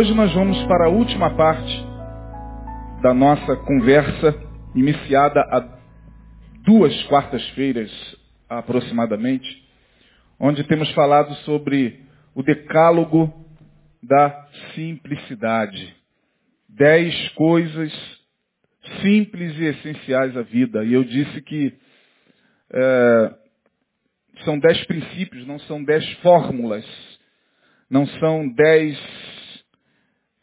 Hoje nós vamos para a última parte da nossa conversa, iniciada há duas quartas-feiras aproximadamente, onde temos falado sobre o decálogo da simplicidade. Dez coisas simples e essenciais à vida. E eu disse que é, são dez princípios, não são dez fórmulas, não são dez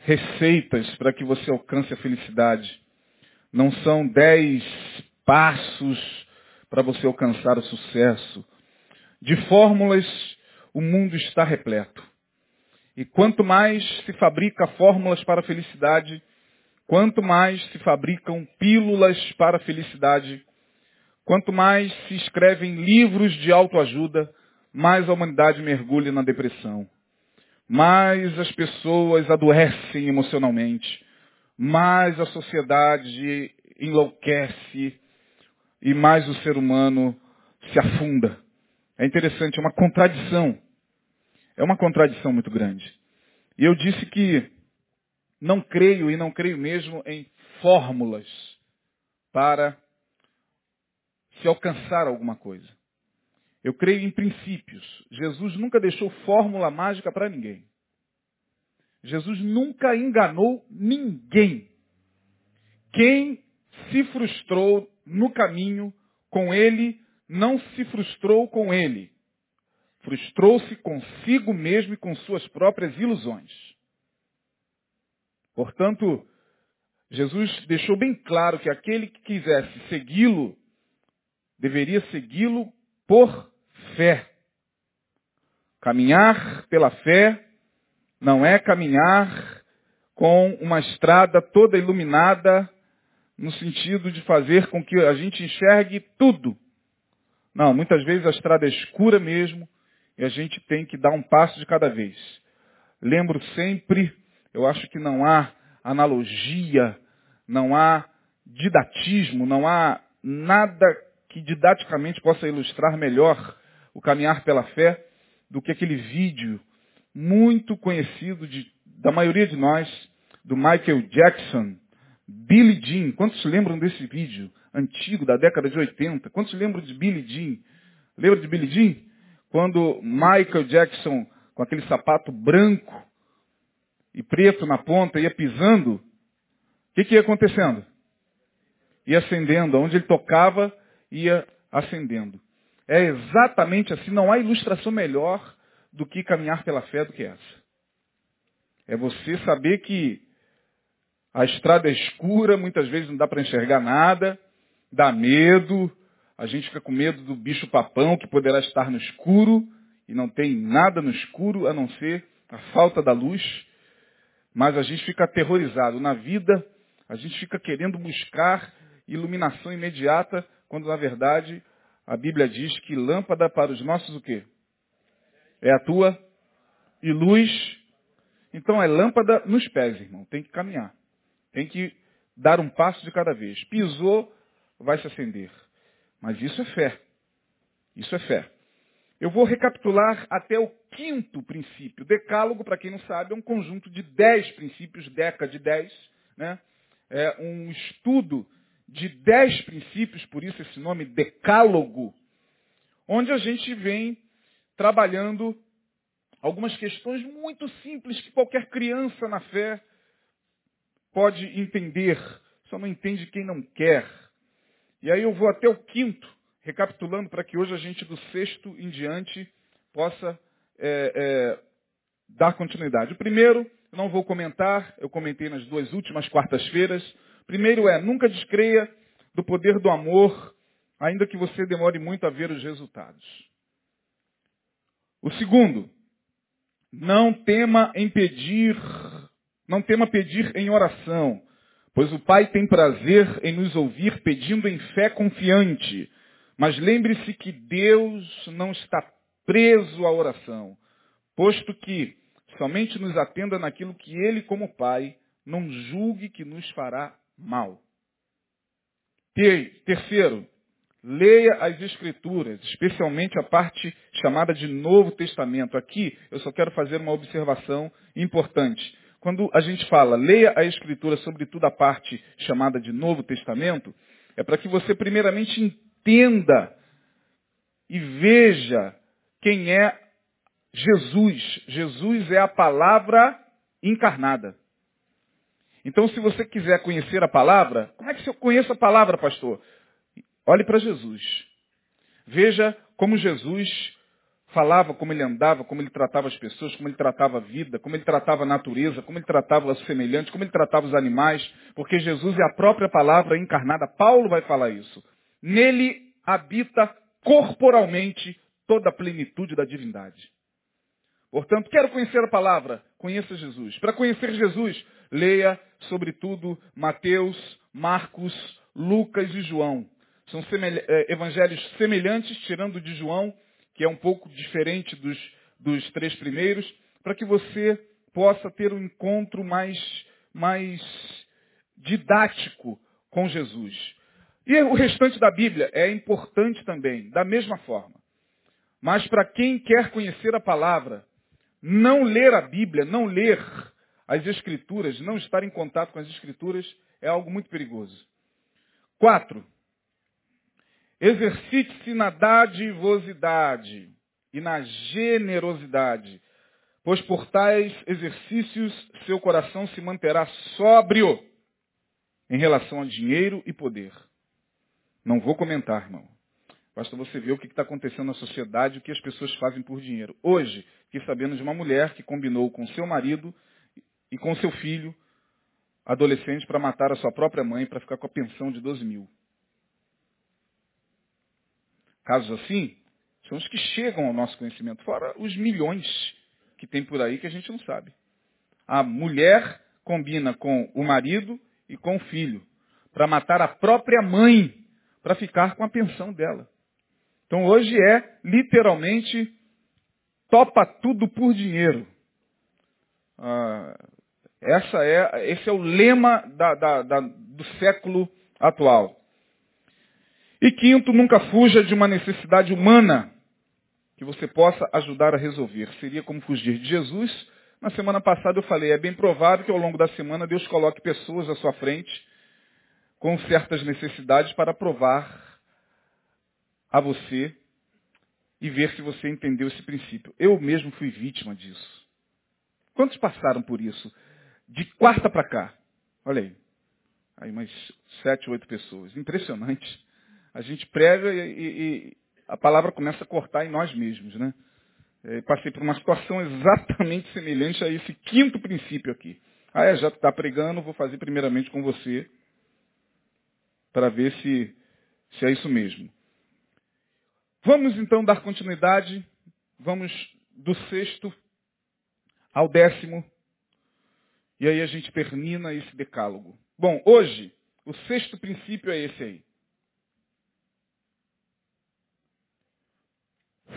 receitas para que você alcance a felicidade. Não são dez passos para você alcançar o sucesso. De fórmulas, o mundo está repleto. E quanto mais se fabrica fórmulas para a felicidade, quanto mais se fabricam pílulas para a felicidade, quanto mais se escrevem livros de autoajuda, mais a humanidade mergulha na depressão mais as pessoas adoecem emocionalmente, mais a sociedade enlouquece e mais o ser humano se afunda. É interessante, é uma contradição. É uma contradição muito grande. E eu disse que não creio e não creio mesmo em fórmulas para se alcançar alguma coisa. Eu creio em princípios. Jesus nunca deixou fórmula mágica para ninguém. Jesus nunca enganou ninguém. Quem se frustrou no caminho com ele, não se frustrou com ele. Frustrou-se consigo mesmo e com suas próprias ilusões. Portanto, Jesus deixou bem claro que aquele que quisesse segui-lo, deveria segui-lo por fé. Caminhar pela fé não é caminhar com uma estrada toda iluminada no sentido de fazer com que a gente enxergue tudo. Não, muitas vezes a estrada é escura mesmo e a gente tem que dar um passo de cada vez. Lembro sempre, eu acho que não há analogia, não há didatismo, não há nada que didaticamente possa ilustrar melhor o caminhar pela fé do que aquele vídeo muito conhecido de, da maioria de nós, do Michael Jackson, Billie Jean. Quantos se lembram desse vídeo antigo, da década de 80? Quantos se lembram de Billie Jean? Lembra de Billie Jean? Quando Michael Jackson, com aquele sapato branco e preto na ponta, ia pisando, o que, que ia acontecendo? Ia acendendo. Onde ele tocava, ia acendendo. É exatamente assim, não há ilustração melhor do que caminhar pela fé do que essa. É você saber que a estrada é escura, muitas vezes não dá para enxergar nada, dá medo, a gente fica com medo do bicho papão que poderá estar no escuro, e não tem nada no escuro a não ser a falta da luz, mas a gente fica aterrorizado. Na vida, a gente fica querendo buscar iluminação imediata, quando na verdade a Bíblia diz que lâmpada para os nossos o quê? É a tua e luz. Então é lâmpada nos pés, irmão. Tem que caminhar. Tem que dar um passo de cada vez. Pisou, vai se acender. Mas isso é fé. Isso é fé. Eu vou recapitular até o quinto princípio. Decálogo, para quem não sabe, é um conjunto de dez princípios, deca de dez. Né? É um estudo de dez princípios, por isso esse nome decálogo, onde a gente vem trabalhando algumas questões muito simples que qualquer criança na fé pode entender, só não entende quem não quer. E aí eu vou até o quinto, recapitulando para que hoje a gente do sexto em diante possa é, é, dar continuidade. O primeiro, não vou comentar, eu comentei nas duas últimas quartas-feiras. Primeiro é, nunca descreia do poder do amor, ainda que você demore muito a ver os resultados. O segundo, não tema em pedir, não tema pedir em oração, pois o Pai tem prazer em nos ouvir pedindo em fé confiante. Mas lembre-se que Deus não está preso à oração, posto que somente nos atenda naquilo que Ele, como Pai, não julgue que nos fará mal. Terceiro, Leia as Escrituras, especialmente a parte chamada de Novo Testamento. Aqui eu só quero fazer uma observação importante. quando a gente fala, leia a Escritura, sobretudo a parte chamada de Novo Testamento, é para que você primeiramente entenda e veja quem é Jesus. Jesus é a palavra encarnada. Então, se você quiser conhecer a palavra, como é que você conhece a palavra, pastor? Olhe para Jesus. Veja como Jesus falava, como ele andava, como ele tratava as pessoas, como ele tratava a vida, como ele tratava a natureza, como ele tratava os semelhantes, como ele tratava os animais, porque Jesus é a própria palavra encarnada. Paulo vai falar isso. Nele habita corporalmente toda a plenitude da divindade. Portanto, quero conhecer a palavra, conheça Jesus. Para conhecer Jesus, leia, sobretudo, Mateus, Marcos, Lucas e João. São eh, evangelhos semelhantes, tirando de João, que é um pouco diferente dos, dos três primeiros, para que você possa ter um encontro mais, mais didático com Jesus. E o restante da Bíblia é importante também, da mesma forma. Mas para quem quer conhecer a palavra, não ler a Bíblia, não ler as Escrituras, não estar em contato com as Escrituras, é algo muito perigoso. Quatro, exercite-se na dadivosidade e na generosidade, pois por tais exercícios seu coração se manterá sóbrio em relação a dinheiro e poder. Não vou comentar, irmão. Basta você ver o que está acontecendo na sociedade, o que as pessoas fazem por dinheiro. Hoje, fiquei sabendo de uma mulher que combinou com seu marido e com seu filho, adolescente, para matar a sua própria mãe para ficar com a pensão de 12 mil. Casos assim, são os que chegam ao nosso conhecimento, fora os milhões que tem por aí que a gente não sabe. A mulher combina com o marido e com o filho para matar a própria mãe para ficar com a pensão dela. Então hoje é literalmente topa tudo por dinheiro. Ah, essa é, esse é o lema da, da, da, do século atual. E quinto, nunca fuja de uma necessidade humana que você possa ajudar a resolver. Seria como fugir de Jesus. Na semana passada eu falei, é bem provável que ao longo da semana Deus coloque pessoas à sua frente com certas necessidades para provar a você e ver se você entendeu esse princípio. Eu mesmo fui vítima disso. Quantos passaram por isso? De quarta para cá. Olha aí. Aí umas sete, oito pessoas. Impressionante. A gente prega e, e, e a palavra começa a cortar em nós mesmos, né? É, passei por uma situação exatamente semelhante a esse quinto princípio aqui. Ah, é, já está pregando, vou fazer primeiramente com você, para ver se, se é isso mesmo. Vamos então dar continuidade. Vamos do sexto ao décimo. E aí a gente termina esse decálogo. Bom, hoje, o sexto princípio é esse aí.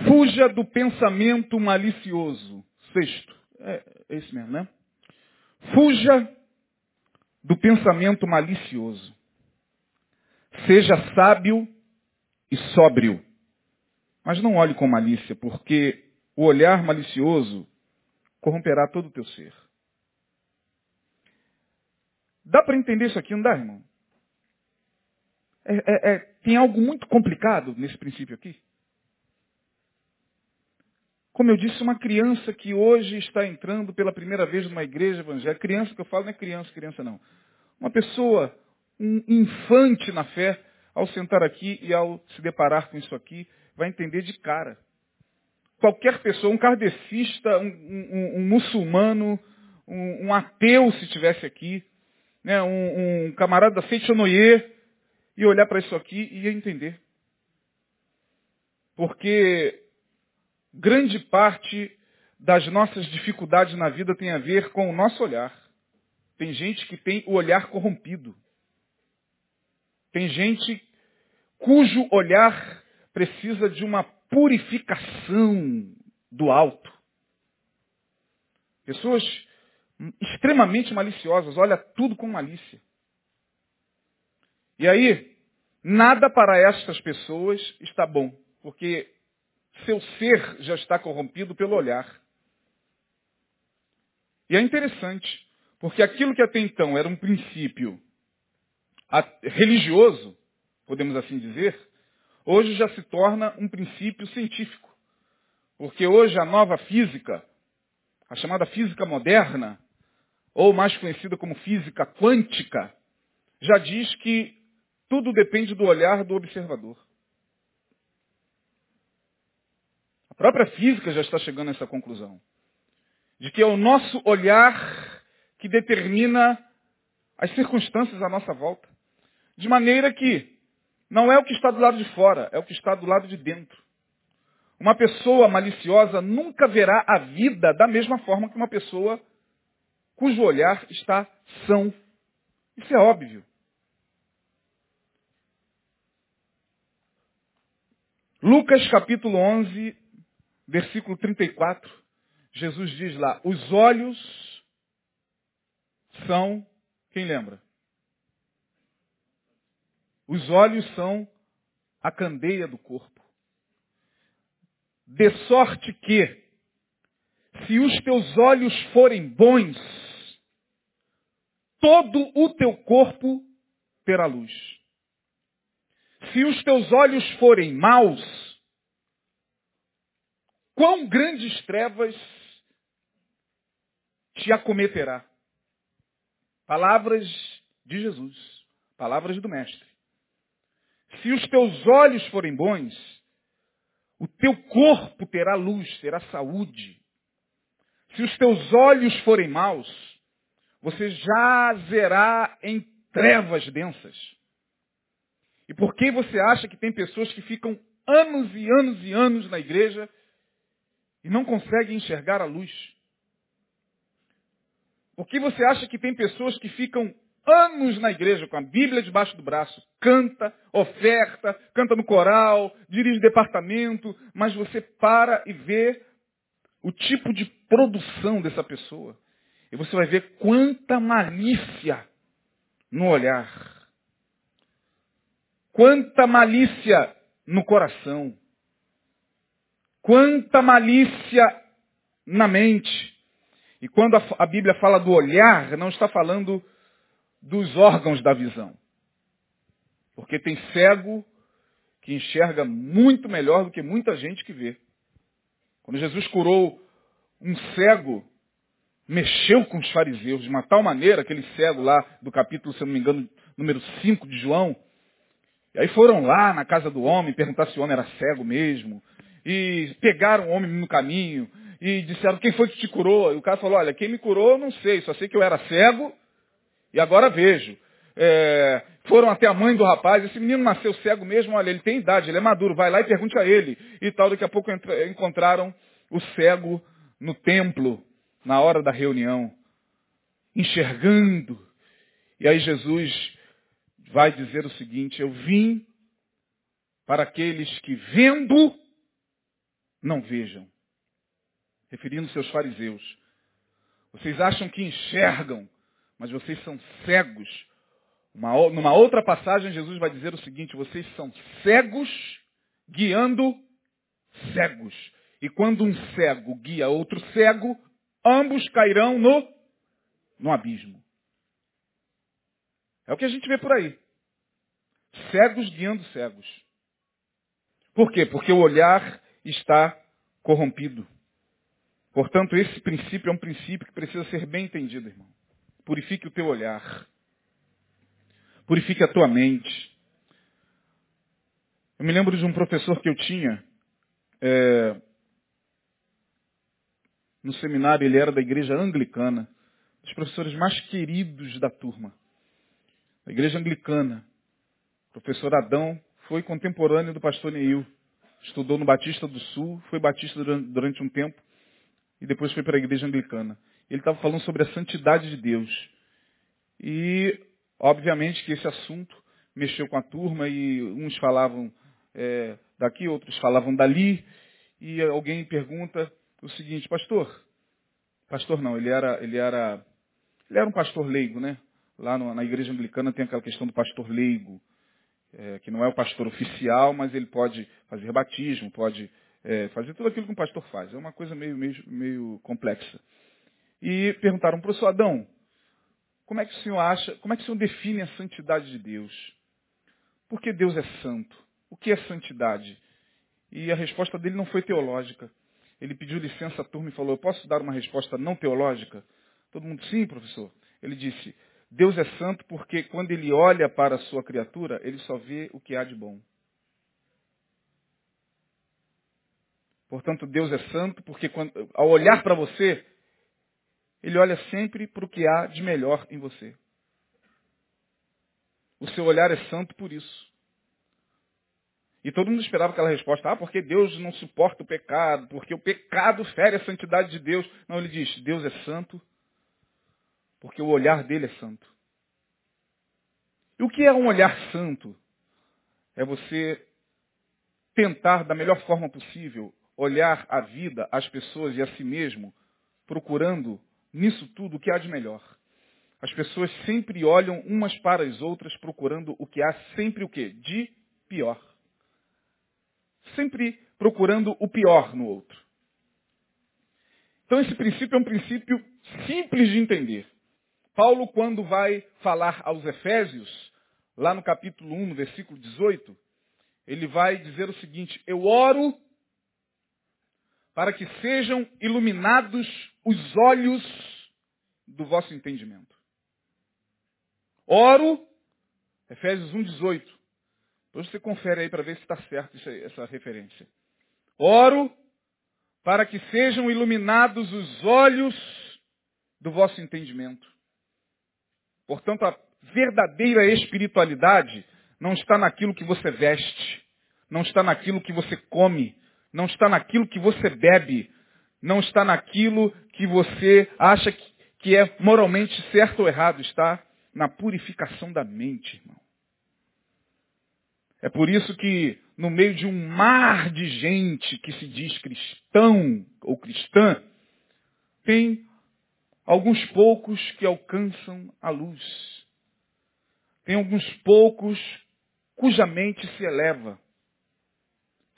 Fuja do pensamento malicioso. Sexto. É, é esse mesmo, né? Fuja do pensamento malicioso. Seja sábio e sóbrio. Mas não olhe com malícia, porque o olhar malicioso corromperá todo o teu ser. Dá para entender isso aqui, não dá, irmão? É, é, é, tem algo muito complicado nesse princípio aqui. Como eu disse, uma criança que hoje está entrando pela primeira vez numa igreja evangélica, criança que eu falo não é criança, criança não. Uma pessoa, um infante na fé, ao sentar aqui e ao se deparar com isso aqui, vai entender de cara. Qualquer pessoa, um kardecista, um, um, um muçulmano, um, um, ateu, se estivesse aqui, né, um, camarada da Seichonoye, e olhar para isso aqui e ia entender. Porque grande parte das nossas dificuldades na vida tem a ver com o nosso olhar. Tem gente que tem o olhar corrompido. Tem gente cujo olhar precisa de uma purificação do alto. Pessoas extremamente maliciosas, olha tudo com malícia. E aí, nada para estas pessoas está bom, porque seu ser já está corrompido pelo olhar. E é interessante, Porque aquilo que até então era um princípio religioso, podemos assim dizer, hoje já se torna um princípio científico. Porque hoje a nova física, a chamada física moderna, ou mais conhecida como física quântica, já diz que tudo depende do olhar do observador. A própria física já está chegando a essa conclusão. De que é o nosso olhar que determina as circunstâncias à nossa volta. De maneira que não é o que está do lado de fora, é o que está do lado de dentro. Uma pessoa maliciosa nunca verá a vida da mesma forma que uma pessoa cujo olhar está são. Isso é óbvio. Lucas capítulo 11, versículo 34, Jesus diz lá, os olhos são, quem lembra? Os olhos são a candeia do corpo. De sorte que, se os teus olhos forem bons, todo o teu corpo terá luz. Se os teus olhos forem maus, quão grandes trevas te acometerá. Palavras de Jesus, palavras do Mestre. Se os teus olhos forem bons, o teu corpo terá luz, terá saúde. Se os teus olhos forem maus, você jazerá em trevas densas. E por que você acha que tem pessoas que ficam anos e anos e anos na igreja e não conseguem enxergar a luz? Por que você acha que tem pessoas que ficam anos na igreja com a Bíblia debaixo do braço, canta, oferta, canta no coral, dirige departamento, mas você para e vê o tipo de produção dessa pessoa. E você vai ver quanta malícia no olhar. Quanta malícia no coração. Quanta malícia na mente. E quando a, Bíblia fala do olhar, não está falando dos órgãos da visão. Porque tem cego que enxerga muito melhor do que muita gente que vê. Quando Jesus curou um cego, mexeu com os fariseus de uma tal maneira, aquele cego lá do capítulo, se não me engano, número 5 de João. E aí foram lá na casa do homem perguntar se o homem era cego mesmo. E pegaram o homem no caminho e disseram, quem foi que te curou? E o cara falou, olha, quem me curou eu não sei, só sei que eu era cego e agora vejo. É, foram até a mãe do rapaz, esse menino nasceu cego mesmo, olha, ele tem idade, ele é maduro, vai lá e pergunte a ele. E tal, daqui a pouco encontraram o cego no templo, na hora da reunião, enxergando. E aí Jesus vai dizer o seguinte, eu vim para aqueles que vendo, não vejam. Referindo-se aos fariseus. Vocês acham que enxergam, mas vocês são cegos. Uma, numa outra passagem, Jesus vai dizer o seguinte: vocês são cegos guiando cegos. E quando um cego guia outro cego, ambos cairão no, no abismo. É o que a gente vê por aí. Cegos guiando cegos. Por quê? Porque o olhar está corrompido. Portanto, esse princípio é um princípio que precisa ser bem entendido, irmão. Purifique o teu olhar. Purifique a tua mente. Eu me lembro de um professor que eu tinha é, no seminário, ele era da igreja anglicana, dos professores mais queridos da turma. Da igreja anglicana. O professor Adão foi contemporâneo do pastor Neil. Estudou no Batista do Sul, foi batista durante um tempo e depois foi para a igreja anglicana ele estava falando sobre a santidade de Deus. E, obviamente, que esse assunto mexeu com a turma e uns falavam é, daqui, outros falavam dali. E alguém pergunta o seguinte, pastor, pastor não, ele era, ele era, ele era um pastor leigo, né? Lá no, na igreja anglicana tem aquela questão do pastor leigo, é, que não é o pastor oficial, mas ele pode fazer batismo, pode é, fazer tudo aquilo que um pastor faz. É uma coisa meio, meio, meio complexa. E perguntaram, professor Adão, como é que o Senhor acha, como é que o Senhor define a santidade de Deus? Porque Deus é santo. O que é santidade? E a resposta dele não foi teológica. Ele pediu licença à turma e falou, eu posso dar uma resposta não teológica? Todo mundo, sim, professor. Ele disse, Deus é santo porque quando ele olha para a sua criatura, ele só vê o que há de bom. Portanto, Deus é santo porque quando, ao olhar para você, ele olha sempre para o que há de melhor em você. O seu olhar é santo por isso. E todo mundo esperava aquela resposta, ah, porque Deus não suporta o pecado, porque o pecado fere a santidade de Deus. Não, ele diz, Deus é santo porque o olhar dele é santo. E o que é um olhar santo? É você tentar, da melhor forma possível, olhar a vida, as pessoas e a si mesmo, procurando nisso tudo o que há de melhor. As pessoas sempre olham umas para as outras procurando o que há sempre o quê? De pior. Sempre procurando o pior no outro. Então esse princípio é um princípio simples de entender. Paulo, quando vai falar aos Efésios, lá no capítulo 1, no versículo 18, ele vai dizer o seguinte, eu oro para que sejam iluminados os olhos do vosso entendimento. Oro, Efésios 1, 18. Depois você confere aí para ver se está certo essa referência. Oro para que sejam iluminados os olhos do vosso entendimento. Portanto, a verdadeira espiritualidade não está naquilo que você veste, não está naquilo que você come, não está naquilo que você bebe, não está naquilo que você acha que é moralmente certo ou errado, está na purificação da mente, irmão. É por isso que no meio de um mar de gente que se diz cristão ou cristã, tem alguns poucos que alcançam a luz. Tem alguns poucos cuja mente se eleva.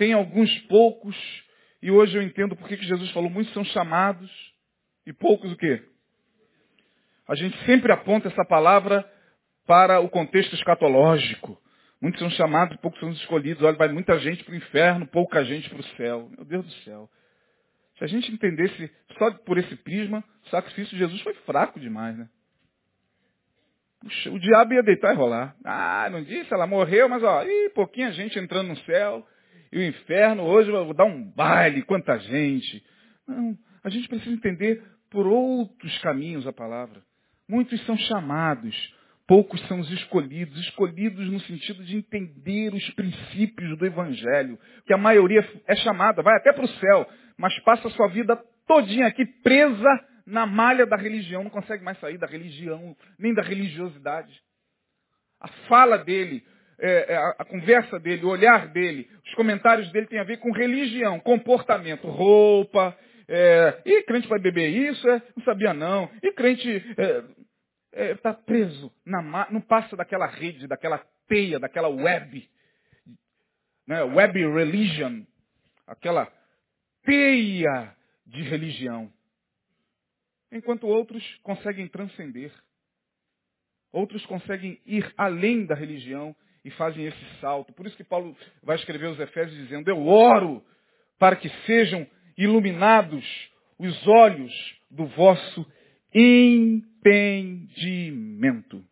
Tem alguns poucos, e hoje eu entendo porque que Jesus falou, muitos são chamados e poucos o quê? A gente sempre aponta essa palavra para o contexto escatológico. Muitos são chamados, poucos são escolhidos. Olha, vai muita gente para o inferno, pouca gente para o céu. Meu Deus do céu. Se a gente entendesse só por esse prisma, o sacrifício de Jesus foi fraco demais, né? Puxa, o diabo ia deitar e rolar. Ah, não disse? Ela morreu, mas ó, pouquinha gente entrando no céu. E o inferno hoje vai dar um baile, quanta gente. Não, a gente precisa entender por outros caminhos a palavra. Muitos são chamados, poucos são os escolhidos. Escolhidos no sentido de entender os princípios do Evangelho. Que a maioria é chamada, vai até para o céu, mas passa a sua vida todinha aqui presa na malha da religião, não consegue mais sair da religião, nem da religiosidade. A fala dele, é, é, a, conversa dele, o olhar dele, os comentários dele têm a ver com religião, comportamento, roupa. É, e crente vai beber isso? É, não sabia não. E crente está é, é tá preso, na, não passa daquela rede, daquela teia, daquela web. Né, web religion. Aquela teia de religião. Enquanto outros conseguem transcender. Outros conseguem ir além da religião e fazem esse salto. Por isso que Paulo vai escrever os Efésios dizendo, eu oro para que sejam iluminados os olhos do vosso entendimento.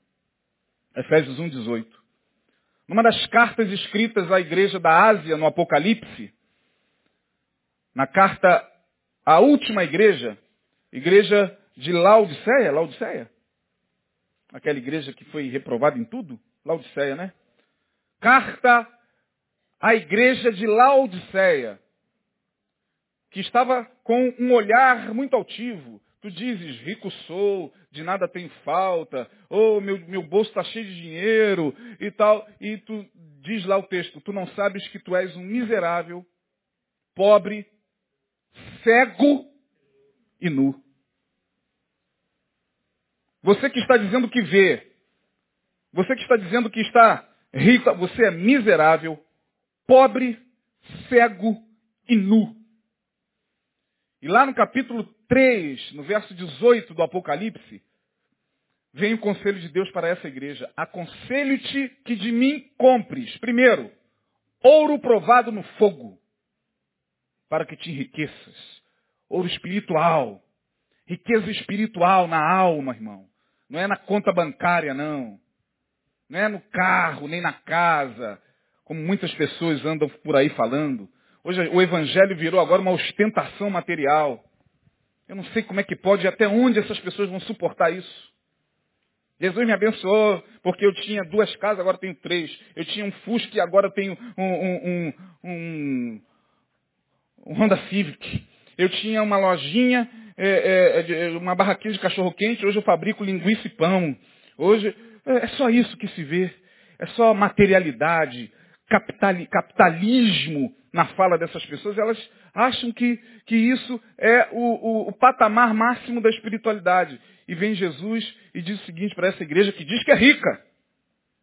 Efésios 1,18. Numa das cartas escritas à igreja da Ásia, no Apocalipse, na carta à última igreja, igreja de Laodiceia, Laodiceia, aquela igreja que foi reprovada em tudo, Laodiceia, né? Carta à igreja de Laodiceia, que estava com um olhar muito altivo. Tu dizes, rico sou, de nada tenho falta, oh, meu, meu bolso está cheio de dinheiro e tal. E tu diz lá o texto, tu não sabes que tu és um miserável, pobre, cego e nu. Você que está dizendo que vê, você que está dizendo que está rico, você é miserável, pobre, cego e nu. E lá no capítulo 3, no verso 18 do Apocalipse, vem o conselho de Deus para essa igreja. Aconselho-te que de mim compres, primeiro, ouro provado no fogo, para que te enriqueças. Ouro espiritual. Riqueza espiritual na alma, irmão. Não é na conta bancária, não. Não é no carro, nem na casa, como muitas pessoas andam por aí falando. Hoje o evangelho virou agora uma ostentação material. Eu não sei como é que pode até onde essas pessoas vão suportar isso. Jesus me abençoou porque eu tinha duas casas, agora tenho três. Eu tinha um Fusca e agora tenho um, um, um, um Honda Civic. Eu tinha uma lojinha, é, é, uma barraquinha de cachorro-quente, hoje eu fabrico linguiça e pão. Hoje é só isso que se vê. É só materialidade, capitalismo na fala dessas pessoas. Elas acham que, que isso é o, o, o patamar máximo da espiritualidade. E vem Jesus e diz o seguinte para essa igreja que diz que é rica.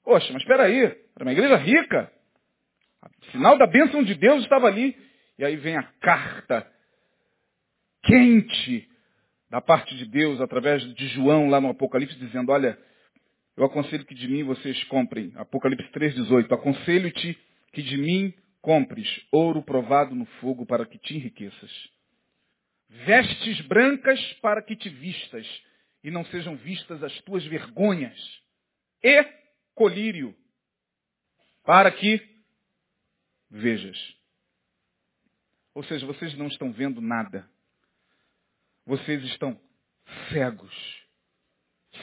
Poxa, mas espera aí, era uma igreja rica. O sinal da bênção de Deus estava ali. E aí vem a carta quente da parte de Deus, através de João lá no Apocalipse, dizendo, olha, eu aconselho que de mim vocês comprem. Apocalipse 3,18. Aconselho-te que de mim compres ouro provado no fogo para que te enriqueças. Vestes brancas para que te vistas e não sejam vistas as tuas vergonhas. E colírio para que vejas. Ou seja, vocês não estão vendo nada. Vocês estão cegos.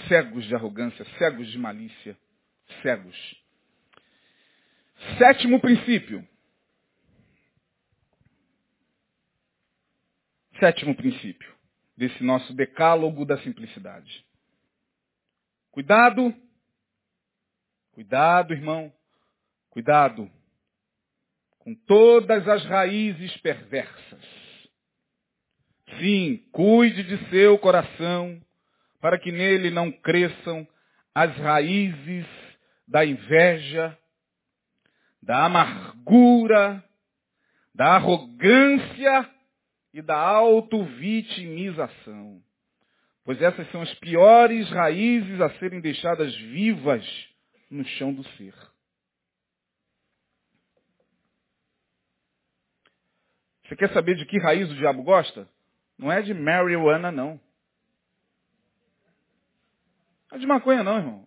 Cegos de arrogância, cegos de malícia, cegos. Sétimo princípio. Sétimo princípio desse nosso decálogo da simplicidade. Cuidado, cuidado, irmão, cuidado com todas as raízes perversas. Sim, cuide de seu coração, para que nele não cresçam as raízes da inveja, da amargura, da arrogância e da auto-vitimização. Pois essas são as piores raízes a serem deixadas vivas no chão do ser. Você quer saber de que raiz o diabo gosta? Não é de marijuana, não. Não é de maconha, não, irmão.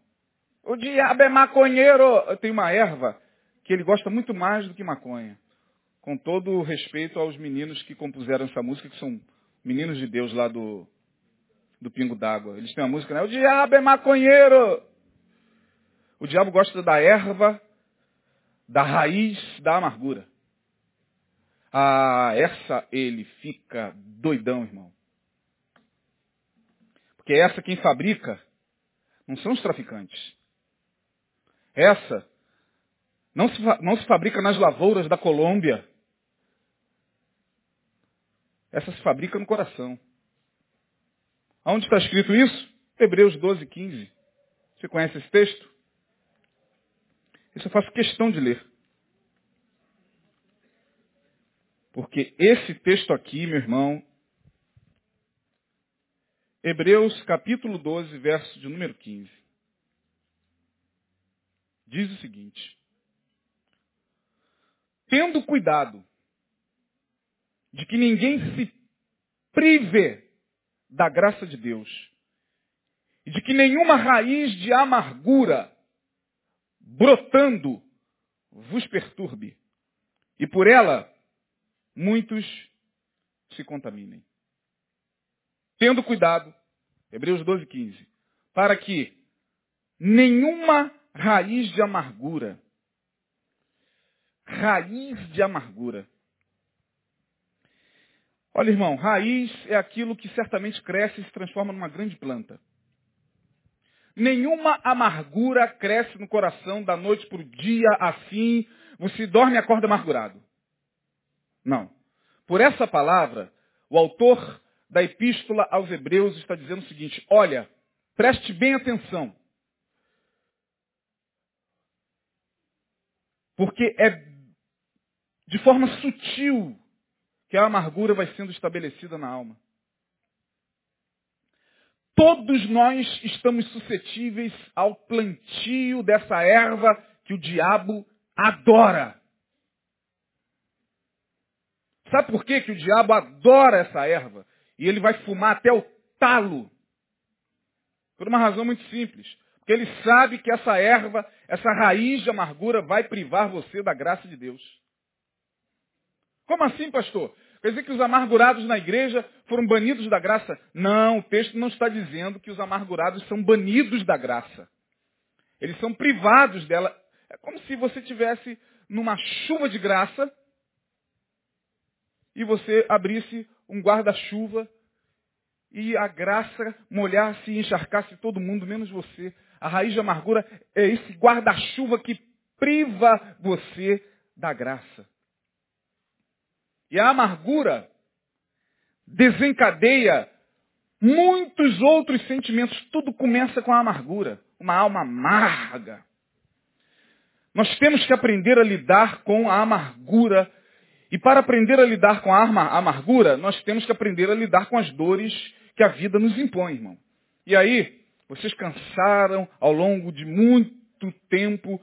O diabo é maconheiro. Tenho uma erva que ele gosta muito mais do que maconha com todo o respeito aos meninos que compuseram essa música, que são meninos de Deus lá do, do Pingo d'Água. Eles têm uma música, né? O diabo é maconheiro! O diabo gosta da erva, da raiz da amargura. Ah, essa ele fica doidão, irmão. Porque essa quem fabrica não são os traficantes. Essa não se, não se fabrica nas lavouras da Colômbia. Essa se fabrica no coração. Aonde está escrito isso? Hebreus 12, 15. Você conhece esse texto? Isso eu faço questão de ler. Porque esse texto aqui, meu irmão, Hebreus capítulo 12, verso de número 15, diz o seguinte: Tendo cuidado de que ninguém se prive da graça de Deus. E de que nenhuma raiz de amargura brotando vos perturbe. E por ela muitos se contaminem. Tendo cuidado, Hebreus 12, 15, para que nenhuma raiz de amargura, raiz de amargura, Olha, irmão, raiz é aquilo que certamente cresce e se transforma numa grande planta. Nenhuma amargura cresce no coração da noite para o dia assim, você dorme e acorda amargurado. Não. Por essa palavra, o autor da epístola aos Hebreus está dizendo o seguinte: olha, preste bem atenção. Porque é de forma sutil que a amargura vai sendo estabelecida na alma. Todos nós estamos suscetíveis ao plantio dessa erva que o diabo adora. Sabe por quê que o diabo adora essa erva? E ele vai fumar até o talo. Por uma razão muito simples. Porque ele sabe que essa erva, essa raiz de amargura vai privar você da graça de Deus. Como assim, pastor? Quer dizer que os amargurados na igreja foram banidos da graça? Não, o texto não está dizendo que os amargurados são banidos da graça. Eles são privados dela. É como se você tivesse numa chuva de graça e você abrisse um guarda-chuva e a graça molhasse e encharcasse todo mundo, menos você. A raiz de amargura é esse guarda-chuva que priva você da graça. E a amargura desencadeia muitos outros sentimentos. Tudo começa com a amargura. Uma alma amarga. Nós temos que aprender a lidar com a amargura. E para aprender a lidar com a amargura, nós temos que aprender a lidar com as dores que a vida nos impõe, irmão. E aí, vocês cansaram ao longo de muito tempo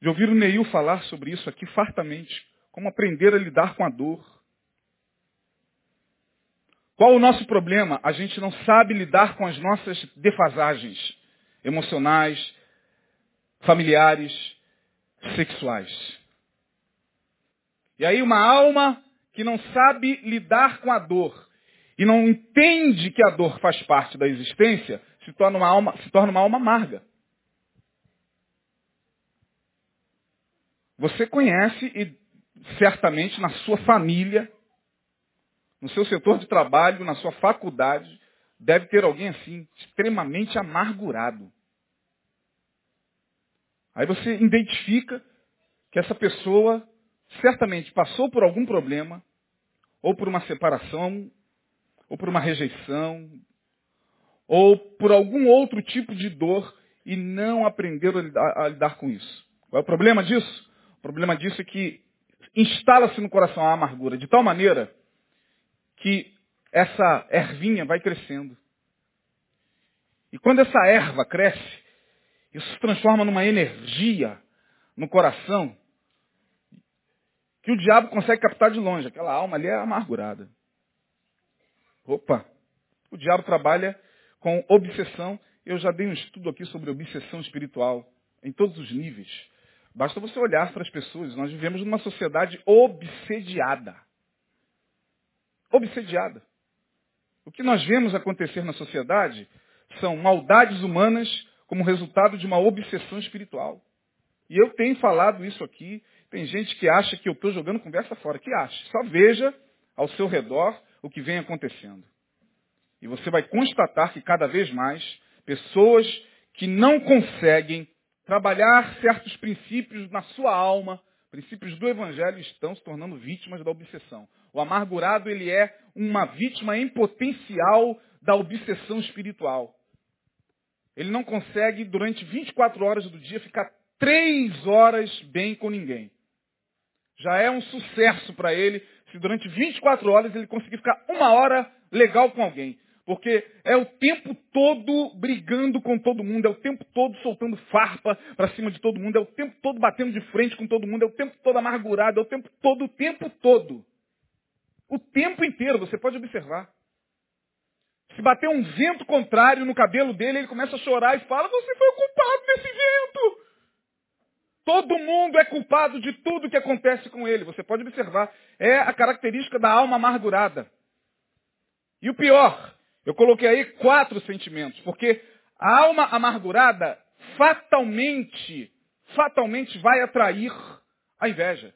de ouvir o Neil falar sobre isso aqui fartamente. Como aprender a lidar com a dor. Qual o nosso problema? A gente não sabe lidar com as nossas defasagens emocionais, familiares, sexuais. E aí uma alma que não sabe lidar com a dor e não entende que a dor faz parte da existência, se torna uma alma, se torna uma alma amarga. Você conhece e certamente na sua família, no seu setor de trabalho, na sua faculdade, deve ter alguém assim, extremamente amargurado. Aí você identifica que essa pessoa certamente passou por algum problema, ou por uma separação, ou por uma rejeição, ou por algum outro tipo de dor e não aprendeu a lidar, a lidar com isso. Qual é o problema disso? O problema disso é que instala-se no coração a amargura de tal maneira que essa ervinha vai crescendo. E quando essa erva cresce, isso se transforma numa energia no coração que o diabo consegue captar de longe. Aquela alma ali é amargurada. Opa! O diabo trabalha com obsessão. Eu já dei um estudo aqui sobre obsessão espiritual, em todos os níveis. Basta você olhar para as pessoas. Nós vivemos numa sociedade obsediada. Obsediada. O que nós vemos acontecer na sociedade são maldades humanas como resultado de uma obsessão espiritual. E eu tenho falado isso aqui. Tem gente que acha que eu estou jogando conversa fora. Que acha? Só veja ao seu redor o que vem acontecendo. E você vai constatar que cada vez mais pessoas que não conseguem trabalhar certos princípios na sua alma, princípios do evangelho, estão se tornando vítimas da obsessão. O amargurado, ele é uma vítima em potencial da obsessão espiritual. Ele não consegue, durante 24 horas do dia, ficar três horas bem com ninguém. Já é um sucesso para ele se durante 24 horas ele conseguir ficar uma hora legal com alguém. Porque é o tempo todo brigando com todo mundo, é o tempo todo soltando farpa para cima de todo mundo, é o tempo todo batendo de frente com todo mundo, é o tempo todo amargurado, é o tempo todo, o tempo todo. O tempo inteiro, você pode observar. Se bater um vento contrário no cabelo dele, ele começa a chorar e fala, você foi o culpado desse vento. Todo mundo é culpado de tudo que acontece com ele. Você pode observar. É a característica da alma amargurada. E o pior, eu coloquei aí quatro sentimentos, porque a alma amargurada fatalmente, fatalmente vai atrair a inveja.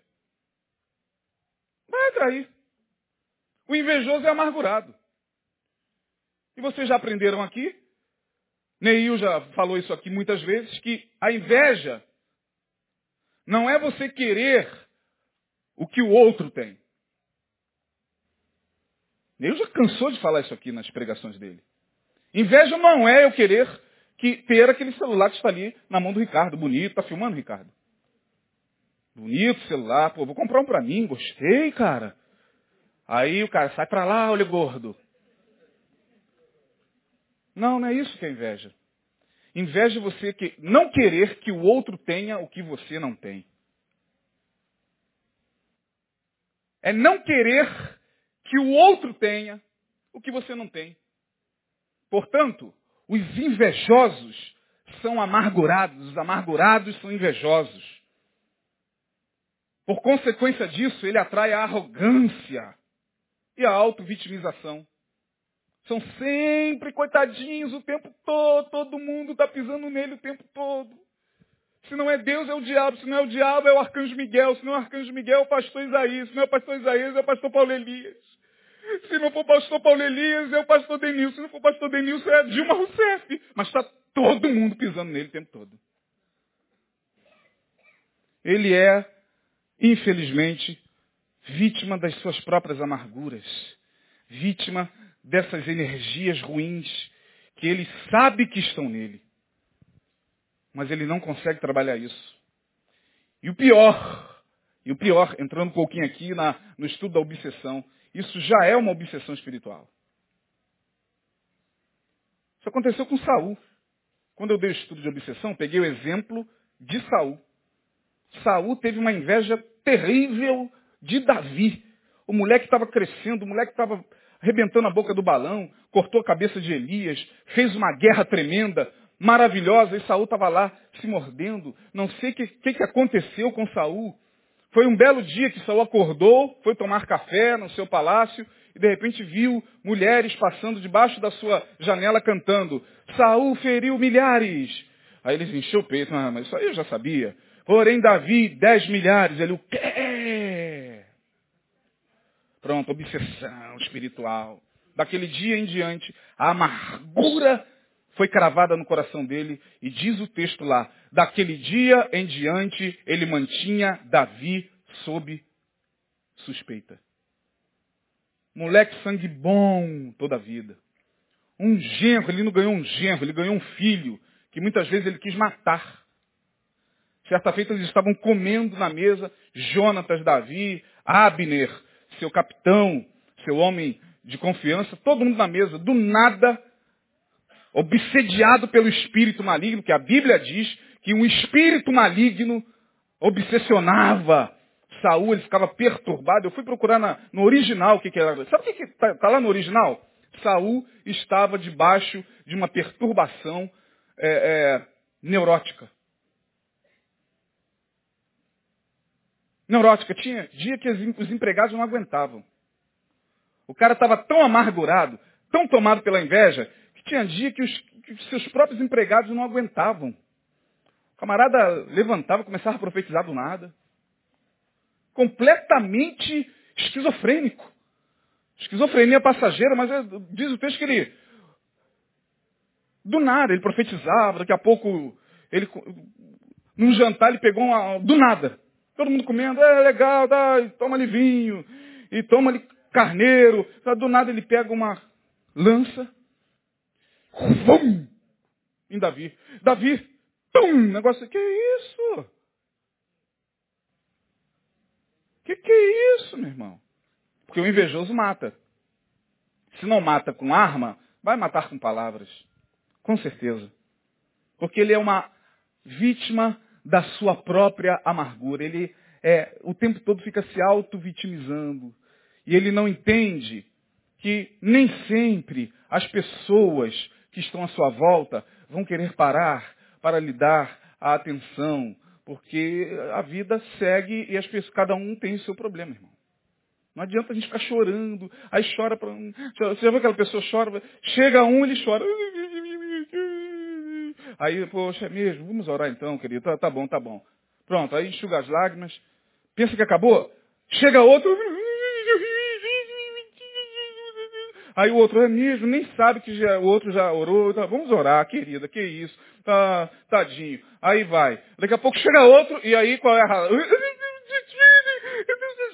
Vai atrair. O invejoso é amargurado. E vocês já aprenderam aqui, Neil já falou isso aqui muitas vezes, que a inveja não é você querer o que o outro tem. Ele já cansou de falar isso aqui nas pregações dele. Inveja não é eu querer que ter aquele celular que está ali na mão do Ricardo. Bonito, tá filmando, Ricardo? Bonito celular, pô, vou comprar um para mim, gostei, cara. Aí o cara sai para lá, olha gordo. Não, não é isso que é inveja. Inveja é você que não querer que o outro tenha o que você não tem. É não querer que o outro tenha o que você não tem. Portanto, os invejosos são amargurados, os amargurados são invejosos. Por consequência disso, ele atrai a arrogância e a auto-vitimização. São sempre coitadinhos o tempo todo, todo mundo está pisando nele o tempo todo. Se não é Deus, é o diabo. Se não é o diabo, é o arcanjo Miguel. Se não é o arcanjo Miguel, é o pastor Isaías. Se não é o pastor Isaías, é o pastor Paulo Elias. Se não for o pastor Paulo Elias, é o pastor Denilson. Se não for o pastor Denilson, é a Dilma Rousseff. Mas está todo mundo pisando nele o tempo todo. Ele é, infelizmente, vítima das suas próprias amarguras. Vítima dessas energias ruins que ele sabe que estão nele. Mas ele não consegue trabalhar isso. E o pior, e o pior, entrando um pouquinho aqui na, no estudo da obsessão, isso já é uma obsessão espiritual. Isso aconteceu com Saul. Quando eu dei o estudo de obsessão, peguei o exemplo de Saul. Saul teve uma inveja terrível de Davi. O moleque estava crescendo, o moleque estava arrebentando a boca do balão, cortou a cabeça de Elias, fez uma guerra tremenda, maravilhosa, e Saul estava lá se mordendo. Não sei o que, que, que aconteceu com Saul. Foi um belo dia que Saul acordou, foi tomar café no seu palácio e de repente viu mulheres passando debaixo da sua janela cantando: Saul feriu milhares. Aí ele encheu o peito, ah, mas isso aí eu já sabia. Porém, Davi, dez milhares. Ele, o quê? Pronto, obsessão espiritual. Daquele dia em diante, a amargura foi cravada no coração dele e diz o texto lá, daquele dia em diante ele mantinha Davi sob suspeita. Moleque sangue bom toda a vida. Um genro, ele não ganhou um genro, ele ganhou um filho, que muitas vezes ele quis matar. Certa feita eles estavam comendo na mesa, Jonatas, Davi, Abner, seu capitão, seu homem de confiança, todo mundo na mesa. Do nada, obsediado pelo espírito maligno, que a Bíblia diz que um espírito maligno obsessionava Saul, ele ficava perturbado. Eu fui procurar na, no original o que, que era. Sabe o que está tá lá no original? Saul estava debaixo de uma perturbação é, é, neurótica. Neurótica. Tinha dia que os empregados não aguentavam. O cara estava tão amargurado, tão tomado pela inveja, tinha dia que os, que seus próprios empregados não aguentavam. O camarada levantava, começava a profetizar do nada. Completamente esquizofrênico. Esquizofrenia passageira, mas é, diz o texto que ele, do nada, ele profetizava, daqui a pouco, ele, num jantar ele pegou uma, do nada. Todo mundo comendo, é legal, dá, toma-lhe vinho, e toma-lhe carneiro. Do nada ele pega uma lança, Vum! Em Davi. Davi, pum! Negócio, que isso? Que que é isso, meu irmão? Porque o invejoso mata. Se não mata com arma, vai matar com palavras. Com certeza. Porque ele é uma vítima da sua própria amargura. Ele é, o tempo todo fica se auto-vitimizando. E ele não entende que nem sempre as pessoas que estão à sua volta vão querer parar para lhe dar a atenção, porque a vida segue e as pessoas, cada um tem o seu problema, irmão. Não adianta a gente ficar chorando, aí chora para um. Você já viu aquela pessoa chora, chega um, ele chora. Aí, poxa, é mesmo, vamos orar então, querido. Tá, tá bom, tá bom. Pronto, aí enxuga as lágrimas. Pensa que acabou? Chega outro. Aí o outro é mesmo, nem sabe que já, o outro já orou. Tá, vamos orar, querida, que isso. Tá, tadinho. Aí vai. Daqui a pouco chega outro, e aí qual é a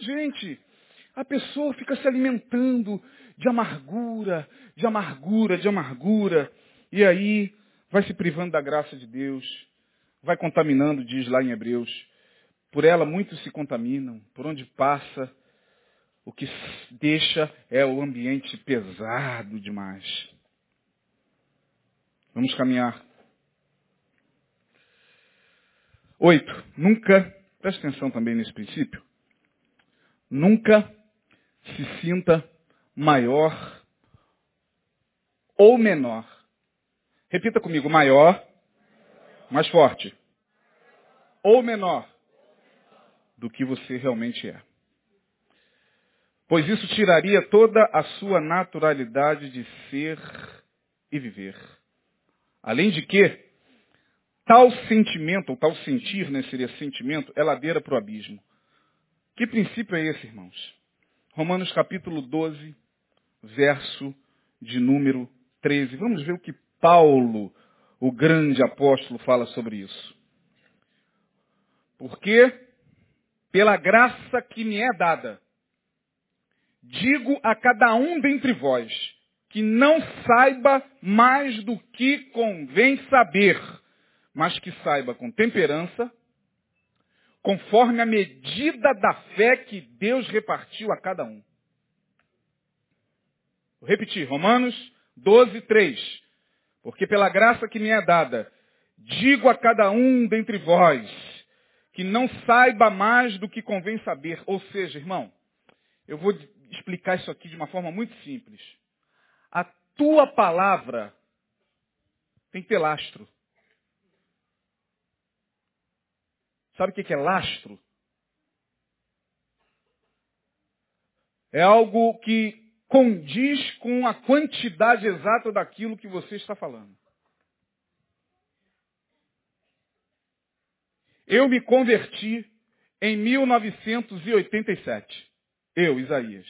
Gente, a pessoa fica se alimentando de amargura, de amargura, de amargura. E aí vai se privando da graça de Deus. Vai contaminando, diz lá em Hebreus. Por ela muitos se contaminam. Por onde passa, o que deixa é o ambiente pesado demais. Vamos caminhar. Oito. Nunca, preste atenção também nesse princípio, nunca se sinta maior ou menor. Repita comigo, maior, mais forte, ou menor do que você realmente é. Pois isso tiraria toda a sua naturalidade de ser e viver. Além de que, tal sentimento, ou tal sentir, né, seria sentimento, é ladeira para o abismo. Que princípio é esse, irmãos? Romanos capítulo 12, verso de número 13. Vamos ver o que Paulo, o grande apóstolo, fala sobre isso. Porque, pela graça que me é dada, digo a cada um dentre vós, que não saiba mais do que convém saber, mas que saiba com temperança, conforme a medida da fé que Deus repartiu a cada um. Vou repetir, Romanos 12, 3. Porque pela graça que me é dada, digo a cada um dentre vós, que não saiba mais do que convém saber. Ou seja, irmão, eu vou explicar isso aqui de uma forma muito simples. A tua palavra tem que ter lastro. Sabe o que é lastro? É algo que condiz com a quantidade exata daquilo que você está falando. Eu me converti em 1987. Eu, Isaías.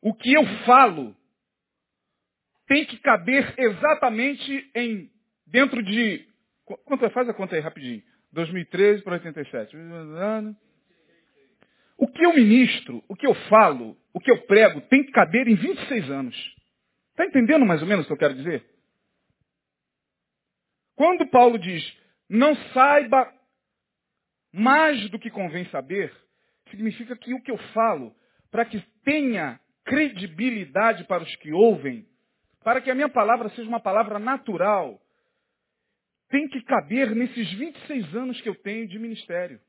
O que eu falo tem que caber exatamente em dentro de quanto? Faz a conta aí rapidinho. 2013 para 87. O que eu ministro, o que eu falo, o que eu prego tem que caber em 26 anos. Está entendendo mais ou menos o que eu quero dizer? Quando Paulo diz, não saiba mais do que convém saber, significa que o que eu falo, para que tenha credibilidade para os que ouvem, para que a minha palavra seja uma palavra natural, tem que caber nesses 26 anos que eu tenho de ministério.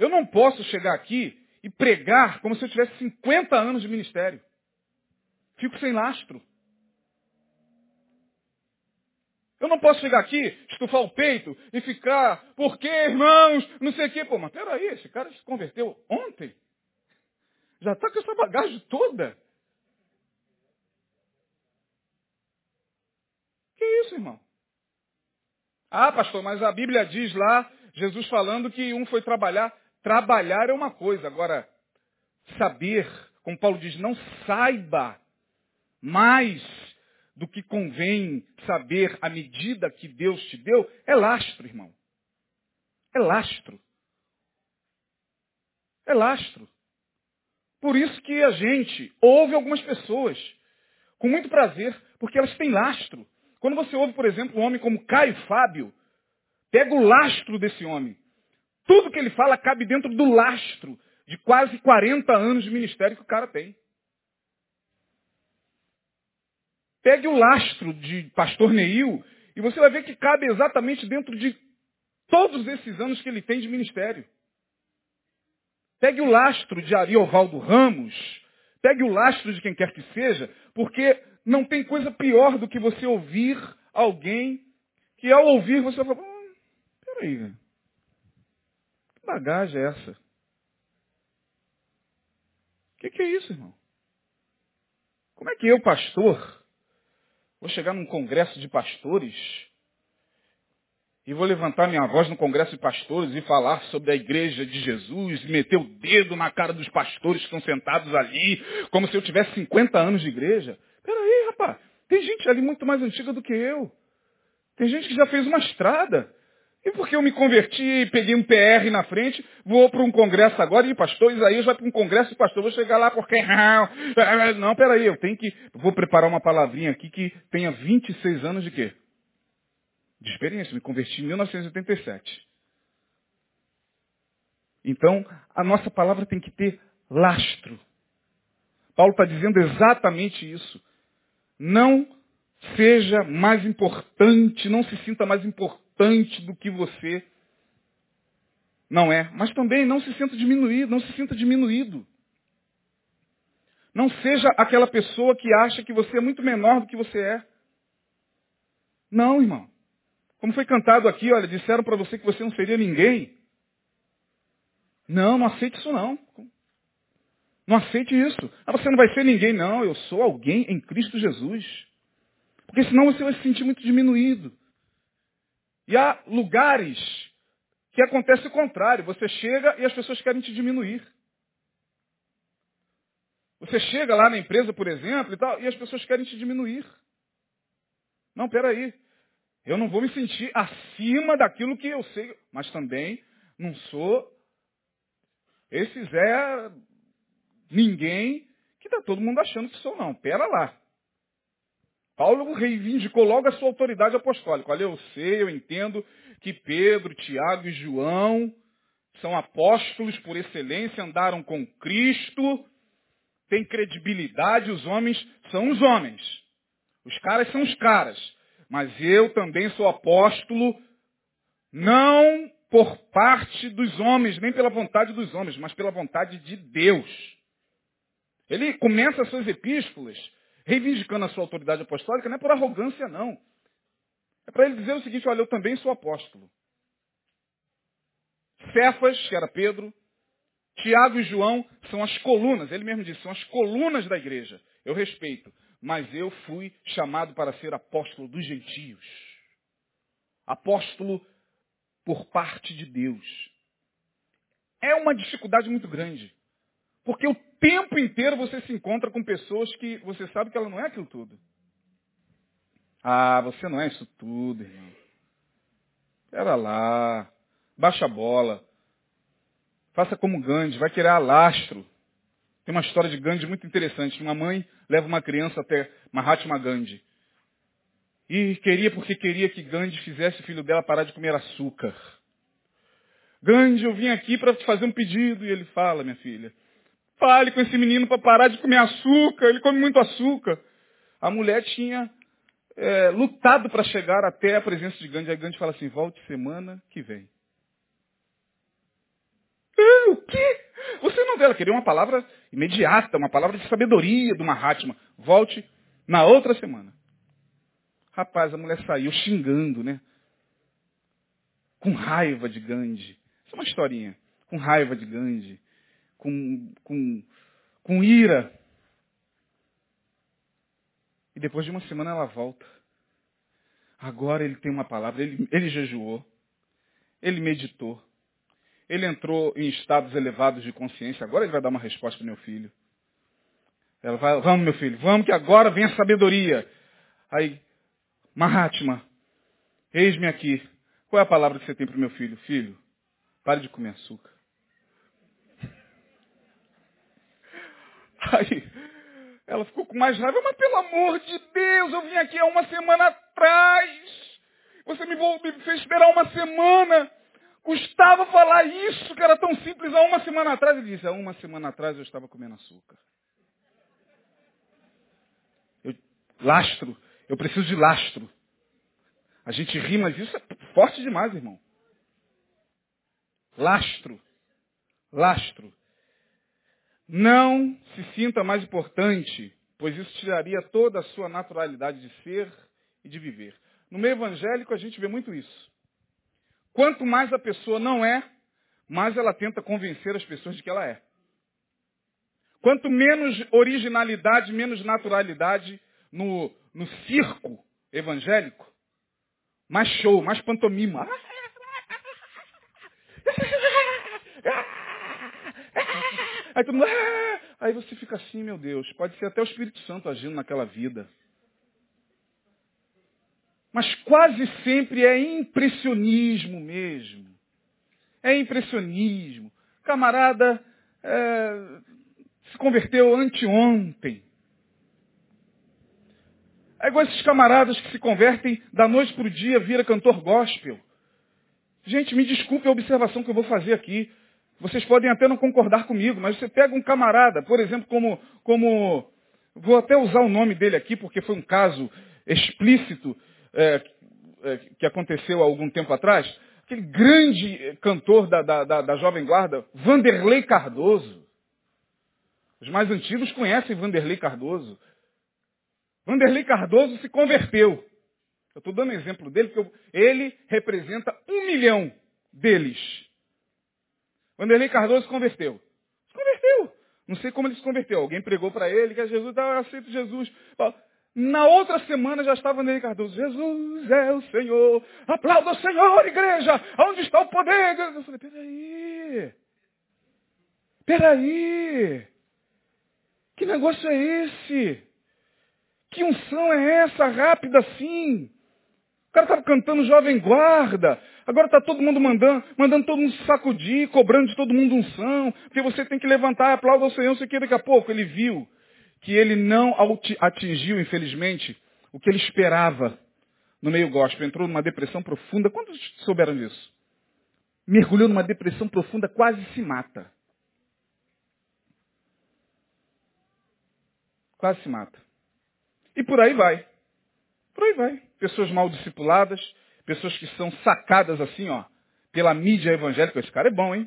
Eu não posso chegar aqui e pregar como se eu tivesse 50 anos de ministério. Fico sem lastro. Eu não posso chegar aqui, estufar o peito e ficar, por que, irmãos, não sei o quê. Pô, mas peraí, esse cara se converteu ontem. Já está com essa bagagem toda. Que isso, irmão? Ah, pastor, mas a Bíblia diz lá, Jesus falando que um foi trabalhar. Trabalhar é uma coisa, agora, saber, como Paulo diz, não saiba mais do que convém saber à medida que Deus te deu, é lastro, irmão. É lastro. É lastro. Por isso que a gente ouve algumas pessoas com muito prazer, porque elas têm lastro. Quando você ouve, por exemplo, um homem como Caio Fábio, pega o lastro desse homem. Tudo que ele fala cabe dentro do lastro de quase 40 anos de ministério que o cara tem. Pegue o lastro de pastor Neil e você vai ver que cabe exatamente dentro de todos esses anos que ele tem de ministério. Pegue o lastro de Ariovaldo Ramos, pegue o lastro de quem quer que seja, porque não tem coisa pior do que você ouvir alguém que ao ouvir você fala, hum, peraí, que bagagem é essa? O que, que é isso, irmão? Como é que eu, pastor, vou chegar num congresso de pastores e vou levantar minha voz no congresso de pastores e falar sobre a igreja de Jesus, e meter o dedo na cara dos pastores que estão sentados ali, como se eu tivesse 50 anos de igreja. Peraí, rapaz, tem gente ali muito mais antiga do que eu. Tem gente que já fez uma estrada. E porque eu me converti, peguei um PR na frente, vou para um congresso agora, e pastor Isaías vai para um congresso de pastor, vou chegar lá porque... Não, peraí, eu tenho que... Vou preparar uma palavrinha aqui que tenha 26 anos de quê? De experiência. Me converti em 1987. Então, a nossa palavra tem que ter lastro. Paulo está dizendo exatamente isso. Não seja mais importante, não se sinta mais importante do que você não é. Mas também não se sinta diminuído, não se sinta diminuído. Não seja aquela pessoa que acha que você é muito menor do que você é. Não, irmão. Como foi cantado aqui, olha, disseram para você que você não seria ninguém. Não, não aceite isso não. Não aceite isso. Ah, você não vai ser ninguém, não. Eu sou alguém em Cristo Jesus. Porque senão você vai se sentir muito diminuído. E há lugares que acontece o contrário. Você chega e as pessoas querem te diminuir. Você chega lá na empresa, por exemplo, e, tal, e as pessoas querem te diminuir. Não, peraí. Eu não vou me sentir acima daquilo que eu sei, mas também não sou esse Zé ninguém que está todo mundo achando que sou, não. Pera lá. Paulo reivindicou logo a sua autoridade apostólica. Olha, eu sei, eu entendo que Pedro, Tiago e João são apóstolos por excelência, andaram com Cristo, têm credibilidade, os homens são os homens. Os caras são os caras. Mas eu também sou apóstolo, não por parte dos homens, nem pela vontade dos homens, mas pela vontade de Deus. Ele começa as suas epístolas reivindicando a sua autoridade apostólica, não é por arrogância, não. É para ele dizer o seguinte, olha, eu também sou apóstolo. Cefas, que era Pedro, Tiago e João são as colunas, ele mesmo disse, são as colunas da igreja. Eu respeito, mas eu fui chamado para ser apóstolo dos gentios. Apóstolo por parte de Deus. É uma dificuldade muito grande. Porque o tempo inteiro você se encontra com pessoas que você sabe que ela não é aquilo tudo. Ah, você não é isso tudo, irmão. Pera lá. Baixa a bola. Faça como Gandhi, vai querer alastro. Tem uma história de Gandhi muito interessante. Uma mãe leva uma criança até Mahatma Gandhi. E queria porque queria que Gandhi fizesse o filho dela parar de comer açúcar. Gandhi, eu vim aqui para te fazer um pedido. E ele fala, minha filha, fale com esse menino para parar de comer açúcar. Ele come muito açúcar. A mulher tinha é, lutado para chegar até a presença de Gandhi. Aí Gandhi fala assim, volte semana que vem. Ah, o quê? Você não vê, ela queria uma palavra imediata, uma palavra de sabedoria do Mahatma. Volte na outra semana. Rapaz, a mulher saiu xingando, né? Com raiva de Gandhi. Isso é uma historinha. Com raiva de Gandhi. Com, com, com ira. E depois de uma semana ela volta. Agora ele tem uma palavra. Ele, ele jejuou. Ele meditou. Ele entrou em estados elevados de consciência. Agora ele vai dar uma resposta para meu filho. Ela vai, vamos meu filho, vamos que agora vem a sabedoria. Aí, Mahatma, eis-me aqui. Qual é a palavra que você tem para o meu filho? Filho, pare de comer açúcar. Aí, ela ficou com mais raiva, mas pelo amor de Deus, eu vim aqui há uma semana atrás. Você me, me fez esperar uma semana. Custava falar isso, que era tão simples há uma semana atrás. Ele disse, há uma semana atrás eu estava comendo açúcar. Eu, lastro. Eu preciso de lastro. A gente ri, mas isso é forte demais, irmão. Lastro. Lastro. Não se sinta mais importante, pois isso tiraria toda a sua naturalidade de ser e de viver. No meio evangélico a gente vê muito isso. Quanto mais a pessoa não é, mais ela tenta convencer as pessoas de que ela é. Quanto menos originalidade, menos naturalidade no, no circo evangélico, mais show, mais pantomima. Aí, todo mundo, aí você fica assim, meu Deus, pode ser até o Espírito Santo agindo naquela vida. Mas quase sempre é impressionismo mesmo. É impressionismo. Camarada é, se converteu anteontem. É igual esses camaradas que se convertem da noite para o dia, vira cantor gospel. Gente, me desculpe a observação que eu vou fazer aqui. Vocês podem até não concordar comigo, mas você pega um camarada, por exemplo, como, como vou até usar o nome dele aqui, porque foi um caso explícito é, é, que aconteceu há algum tempo atrás, aquele grande cantor da, da, da, da Jovem Guarda, Vanderlei Cardoso. Os mais antigos conhecem Vanderlei Cardoso. Vanderlei Cardoso se converteu. Eu estou dando exemplo dele, porque ele representa um milhão deles. Vanderlei Cardoso se converteu. Se converteu. Não sei como ele se converteu. Alguém pregou para ele que é Jesus, tá, eu aceito Jesus. Na outra semana já estava Vanderlei Cardoso. Jesus é o Senhor. Aplauda o Senhor, igreja. Onde está o poder? Eu falei, peraí. Peraí. Que negócio é esse? Que unção é essa rápida assim? O cara estava cantando Jovem Guarda. Agora está todo mundo mandando, mandando todo mundo sacudir, cobrando de todo mundo unção. Porque você tem que levantar, aplauda ao Senhor, sei que. Daqui a pouco ele viu que ele não atingiu, infelizmente, o que ele esperava no meio gospel. Entrou numa depressão profunda. Quantos souberam disso? Mergulhou numa depressão profunda, quase se mata. Quase se mata. E por aí vai. Por aí vai. Pessoas mal discipuladas, pessoas que são sacadas assim, ó, pela mídia evangélica. Esse cara é bom, hein?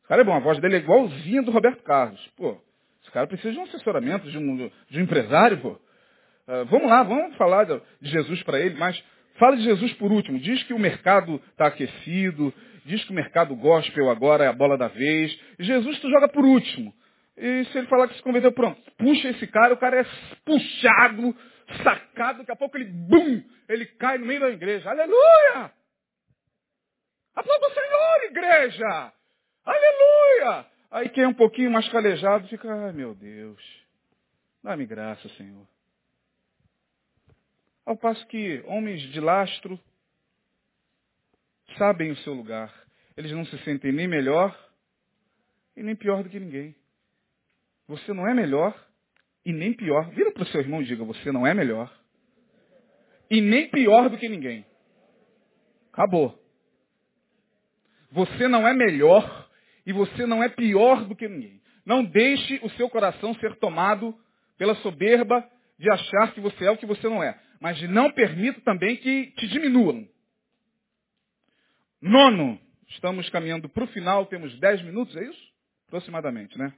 Esse cara é bom. A voz dele é igualzinha do Roberto Carlos. Pô, esse cara precisa de um assessoramento, de um, de um empresário, pô. Uh, vamos lá, vamos falar de, Jesus para ele, mas fala de Jesus por último. Diz que o mercado está aquecido, diz que o mercado gospel agora é a bola da vez. Jesus tu joga por último. E se ele falar que se converteu, pronto, puxa esse cara, o cara é puxado, sacado, daqui a pouco ele, bum, ele cai no meio da igreja. Aleluia! Aplauda o Senhor, igreja! Aleluia! Aí quem é um pouquinho mais calejado fica, ai meu Deus, dá-me graça, Senhor. Ao passo que homens de lastro sabem o seu lugar. Eles não se sentem nem melhor e nem pior do que ninguém. Você não é melhor e nem pior. Vira para o seu irmão e diga, você não é melhor e nem pior do que ninguém. Acabou. Você não é melhor e você não é pior do que ninguém. Não deixe o seu coração ser tomado pela soberba de achar que você é o que você não é. Mas não permita também que te diminuam. Nono, estamos caminhando para o final, temos dez minutos, é isso? Aproximadamente, né?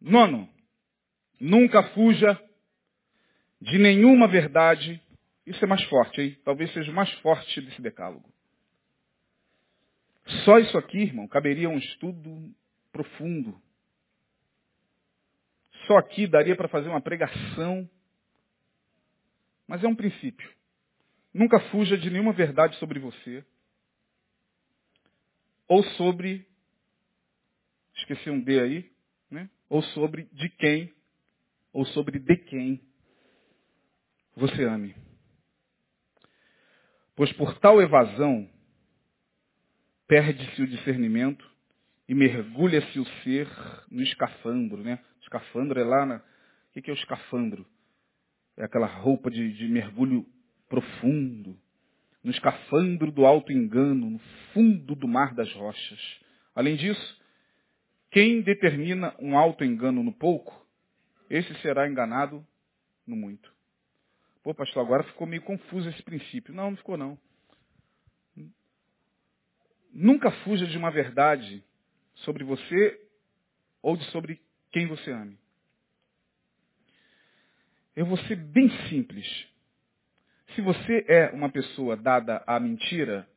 Nono, nunca fuja de nenhuma verdade. Isso é mais forte, hein? Talvez seja o mais forte desse decálogo. Só isso aqui, irmão, caberia um estudo profundo. Só aqui daria para fazer uma pregação. Mas é um princípio. Nunca fuja de nenhuma verdade sobre você. Ou sobre. Esqueci um D aí né? ou sobre de quem, ou sobre de quem você ame. Pois por tal evasão perde-se o discernimento e mergulha-se o ser no escafandro. Né? Escafandro é lá na. O que é o escafandro? É aquela roupa de, de mergulho profundo. No escafandro do alto engano, no fundo do mar das rochas. Além disso, quem determina um alto engano no pouco, esse será enganado no muito. Pô, pastor, agora ficou meio confuso esse princípio. Não, não ficou não. Nunca fuja de uma verdade sobre você ou de sobre quem você ame. Eu vou ser bem simples. Se você é uma pessoa dada à mentira,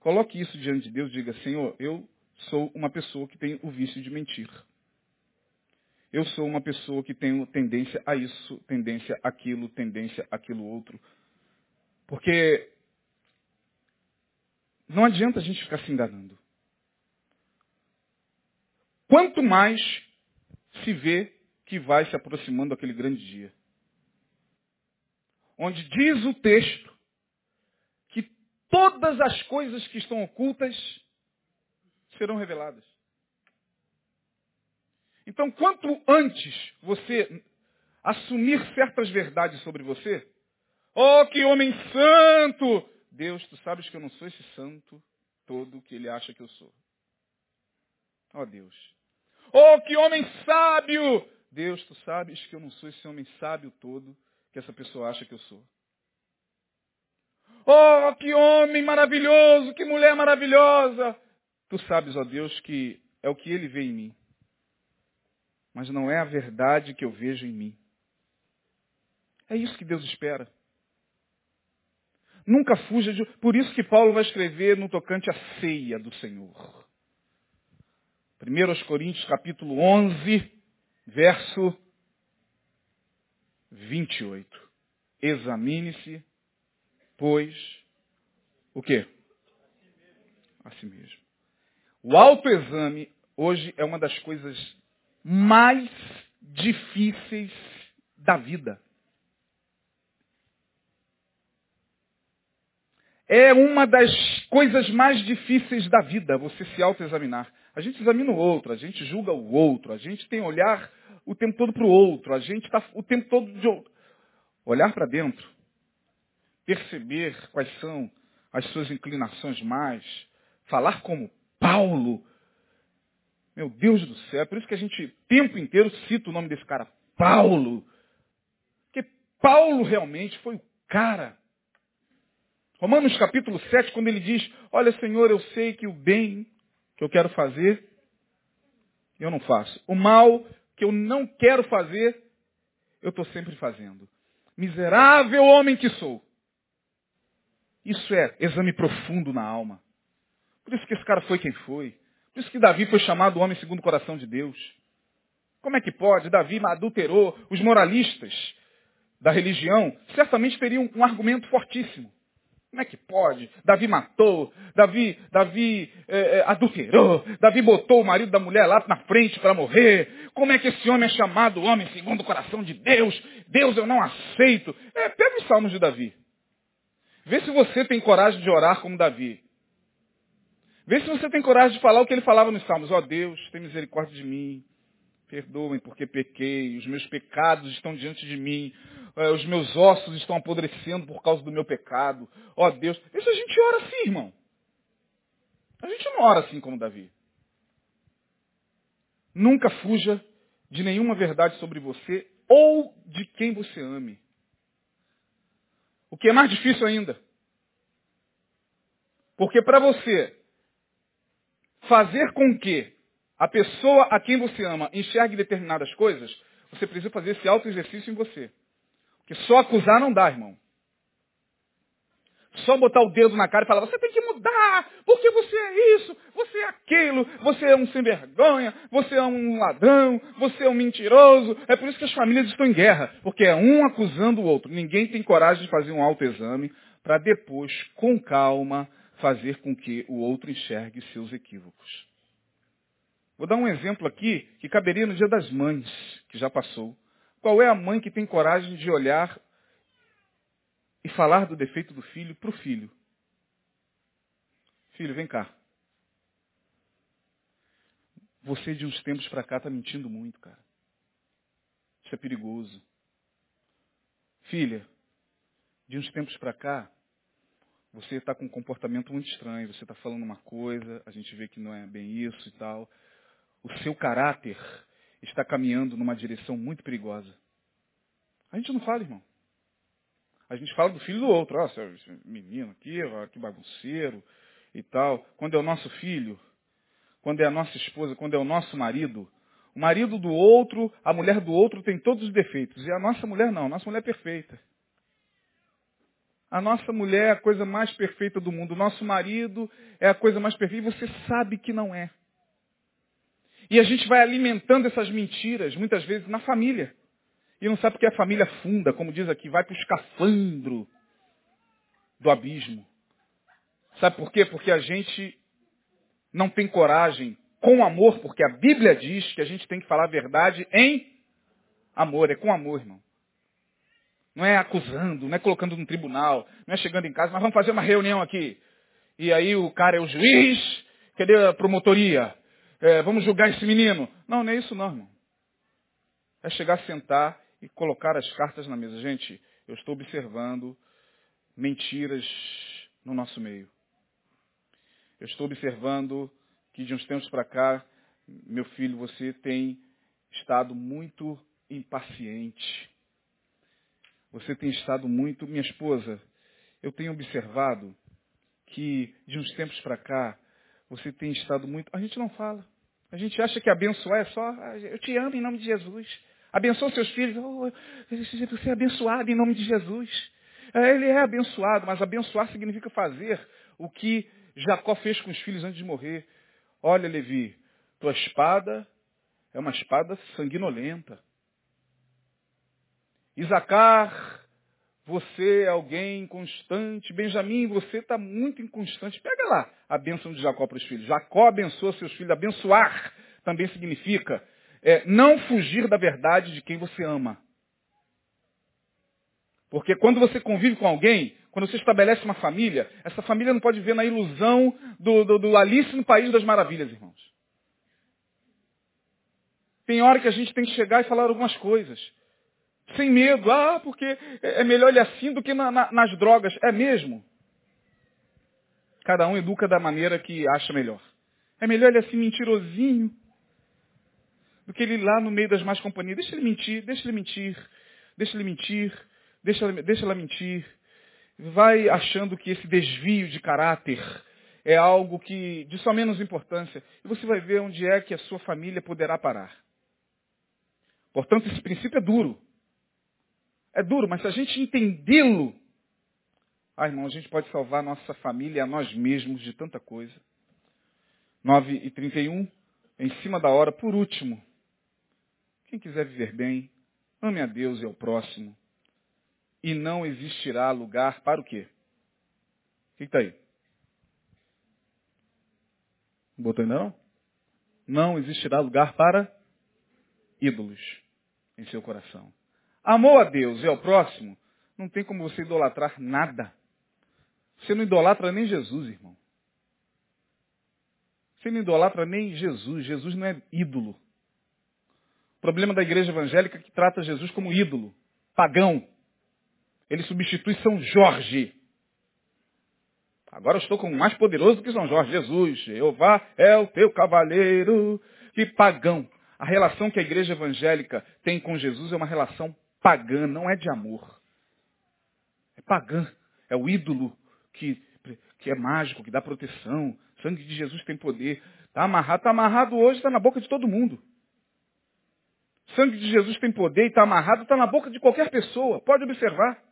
coloque isso diante de Deus e diga, Senhor, eu sou uma pessoa que tem o vício de mentir. Eu sou uma pessoa que tenho tendência a isso, tendência àquilo, tendência àquilo outro. Porque não adianta a gente ficar se enganando. Quanto mais se vê que vai se aproximando aquele grande dia. Onde diz o texto que todas as coisas que estão ocultas serão reveladas. Então, quanto antes você assumir certas verdades sobre você, oh, que homem santo! Deus, tu sabes que eu não sou esse santo todo que ele acha que eu sou. Oh, Deus. Oh, que homem sábio! Deus, tu sabes que eu não sou esse homem sábio todo que essa pessoa acha que eu sou. Oh, que homem maravilhoso, que mulher maravilhosa! Tu sabes, ó Deus, que é o que ele vê em mim. Mas não é a verdade que eu vejo em mim. É isso que Deus espera. Nunca fuja de. Por isso que Paulo vai escrever no tocante à ceia do Senhor. 1 Coríntios capítulo 11, verso 28. Examine-se, pois, o quê? A si mesmo. O autoexame hoje é uma das coisas mais difíceis da vida. É uma das coisas mais difíceis da vida, você se autoexaminar. A gente examina o outro, a gente julga o outro, a gente tem olhar o tempo todo para o outro, a gente está o tempo todo de olhar para dentro, perceber quais são as suas inclinações mais, falar como Paulo. Meu Deus do céu, é por isso que a gente o tempo inteiro cita o nome desse cara, Paulo. Porque Paulo realmente foi o cara. Romanos capítulo 7, quando ele diz, olha Senhor, eu sei que o bem que eu quero fazer, eu não faço. O mal que eu não quero fazer, eu estou sempre fazendo. Miserável homem que sou. Isso é exame profundo na alma. Por isso que esse cara foi quem foi. Isso que Davi foi chamado homem segundo o coração de Deus. Como é que pode? Davi adulterou. Os moralistas da religião certamente teriam um argumento fortíssimo. Como é que pode? Davi matou, Davi, Davi é, é, adulterou, Davi botou o marido da mulher lá na frente para morrer. Como é que esse homem é chamado homem segundo o coração de Deus? Deus eu não aceito. É, pega os salmos de Davi. Vê se você tem coragem de orar como Davi. Vê se você tem coragem de falar o que ele falava nos salmos. Ó oh, Deus, tem misericórdia de mim. Perdoem porque pequei, os meus pecados estão diante de mim. É, os meus ossos estão apodrecendo por causa do meu pecado. Ó oh, Deus. Isso a gente ora assim, irmão. A gente não ora assim como Davi. Nunca fuja de nenhuma verdade sobre você ou de quem você ame. O que é mais difícil ainda. Porque para você fazer com que a pessoa a quem você ama enxergue determinadas coisas, você precisa fazer esse auto exercício em você. Porque só acusar não dá, irmão. Só botar o dedo na cara e falar, você tem que mudar, porque você é isso, você é aquilo, você é um sem vergonha, você é um ladrão, você é um mentiroso. É por isso que as famílias estão em guerra, porque é um acusando o outro. Ninguém tem coragem de fazer um autoexame para depois, com calma, fazer com que o outro enxergue seus equívocos. Vou dar um exemplo aqui que caberia no dia das mães, que já passou. Qual é a mãe que tem coragem de olhar e falar do defeito do filho para o filho? Filho, vem cá. Você de uns tempos para cá está mentindo muito, cara. Isso é perigoso. Filha, de uns tempos para cá, você está com um comportamento muito estranho. Você está falando uma coisa, a gente vê que não é bem isso e tal. O seu caráter está caminhando numa direção muito perigosa. A gente não fala, irmão. A gente fala do filho do outro. Ó, oh, esse menino aqui, ó, que bagunceiro e tal. Quando é o nosso filho, quando é a nossa esposa, quando é o nosso marido, o marido do outro, a mulher do outro tem todos os defeitos. E a nossa mulher não, a nossa mulher é perfeita. A nossa mulher é a coisa mais perfeita do mundo. O nosso marido é a coisa mais perfeita. E você sabe que não é. E a gente vai alimentando essas mentiras, muitas vezes, na família. E não sabe porque a família funda, como diz aqui, vai para o escafandro do abismo. Sabe por quê? Porque a gente não tem coragem, com amor, porque a Bíblia diz que a gente tem que falar a verdade em amor. É com amor, irmão. Não é acusando, não é colocando no tribunal, não é chegando em casa, mas vamos fazer uma reunião aqui. E aí o cara é o juiz, cadê a promotoria? é, vamos julgar esse menino. Não, não é isso não, irmão. É chegar, sentar e colocar as cartas na mesa. Gente, eu estou observando mentiras no nosso meio. Eu estou observando que de uns tempos para cá Meu filho, você tem estado muito impaciente. Você tem estado muito. Minha esposa, eu tenho observado que de uns tempos para cá, você tem estado muito. A gente não fala. A gente acha que abençoar é só. Ah, eu te amo em nome de Jesus. Abençoa seus filhos. Oh, você é abençoado em nome de Jesus. É, ele é abençoado, mas abençoar significa fazer o que Jacó fez com os filhos antes de morrer. Olha, Levi, tua espada é uma espada sanguinolenta. Isacar, você é alguém inconstante. Benjamim, você está muito inconstante. Pega lá a bênção de Jacó para os filhos. Jacó abençoa seus filhos. Abençoar também significa é, não fugir da verdade de quem você ama. Porque quando você convive com alguém, quando você estabelece uma família, essa família não pode ver na ilusão do, do, do Alice no País das Maravilhas, irmãos. Tem hora que a gente tem que chegar e falar algumas coisas. Sem medo. Ah, porque é melhor ele assim do que na, na, nas drogas. É mesmo? Cada um educa da maneira que acha melhor. É melhor ele assim mentirosinho do que ele lá no meio das más companhias. Deixa ele mentir, deixa ele mentir, deixa ele mentir deixa, deixa ela mentir. Vai achando que esse desvio de caráter é algo que de só menos importância. E você vai ver onde é que a sua família poderá parar. Portanto, esse princípio é duro. É duro, mas se a gente entendê-lo, ah, irmão, a gente pode salvar a nossa família e a nós mesmos de tanta coisa. 9 e 31, em cima da hora, por último. Quem quiser viver bem, ame a Deus e ao próximo e não existirá lugar para o quê? O que está aí? Não botou ainda não? Não existirá lugar para ídolos em seu coração. Amor a Deus e ao próximo, não tem como você idolatrar nada. Você não idolatra nem Jesus, irmão. Você não idolatra nem Jesus. Jesus não é ídolo. O problema da igreja evangélica é que trata Jesus como ídolo, pagão. Ele substitui São Jorge. Agora eu estou com o mais poderoso do que São Jorge. Jesus, Jeová é o teu cavaleiro. Que pagão. A relação que a igreja evangélica tem com Jesus é uma relação pagã, não é de amor. É pagã. É o ídolo que, que é mágico, que dá proteção. O sangue de Jesus tem poder. Está amarrado, está amarrado hoje, está na boca de todo mundo. O sangue de Jesus tem poder e está amarrado, está na boca de qualquer pessoa. Pode observar.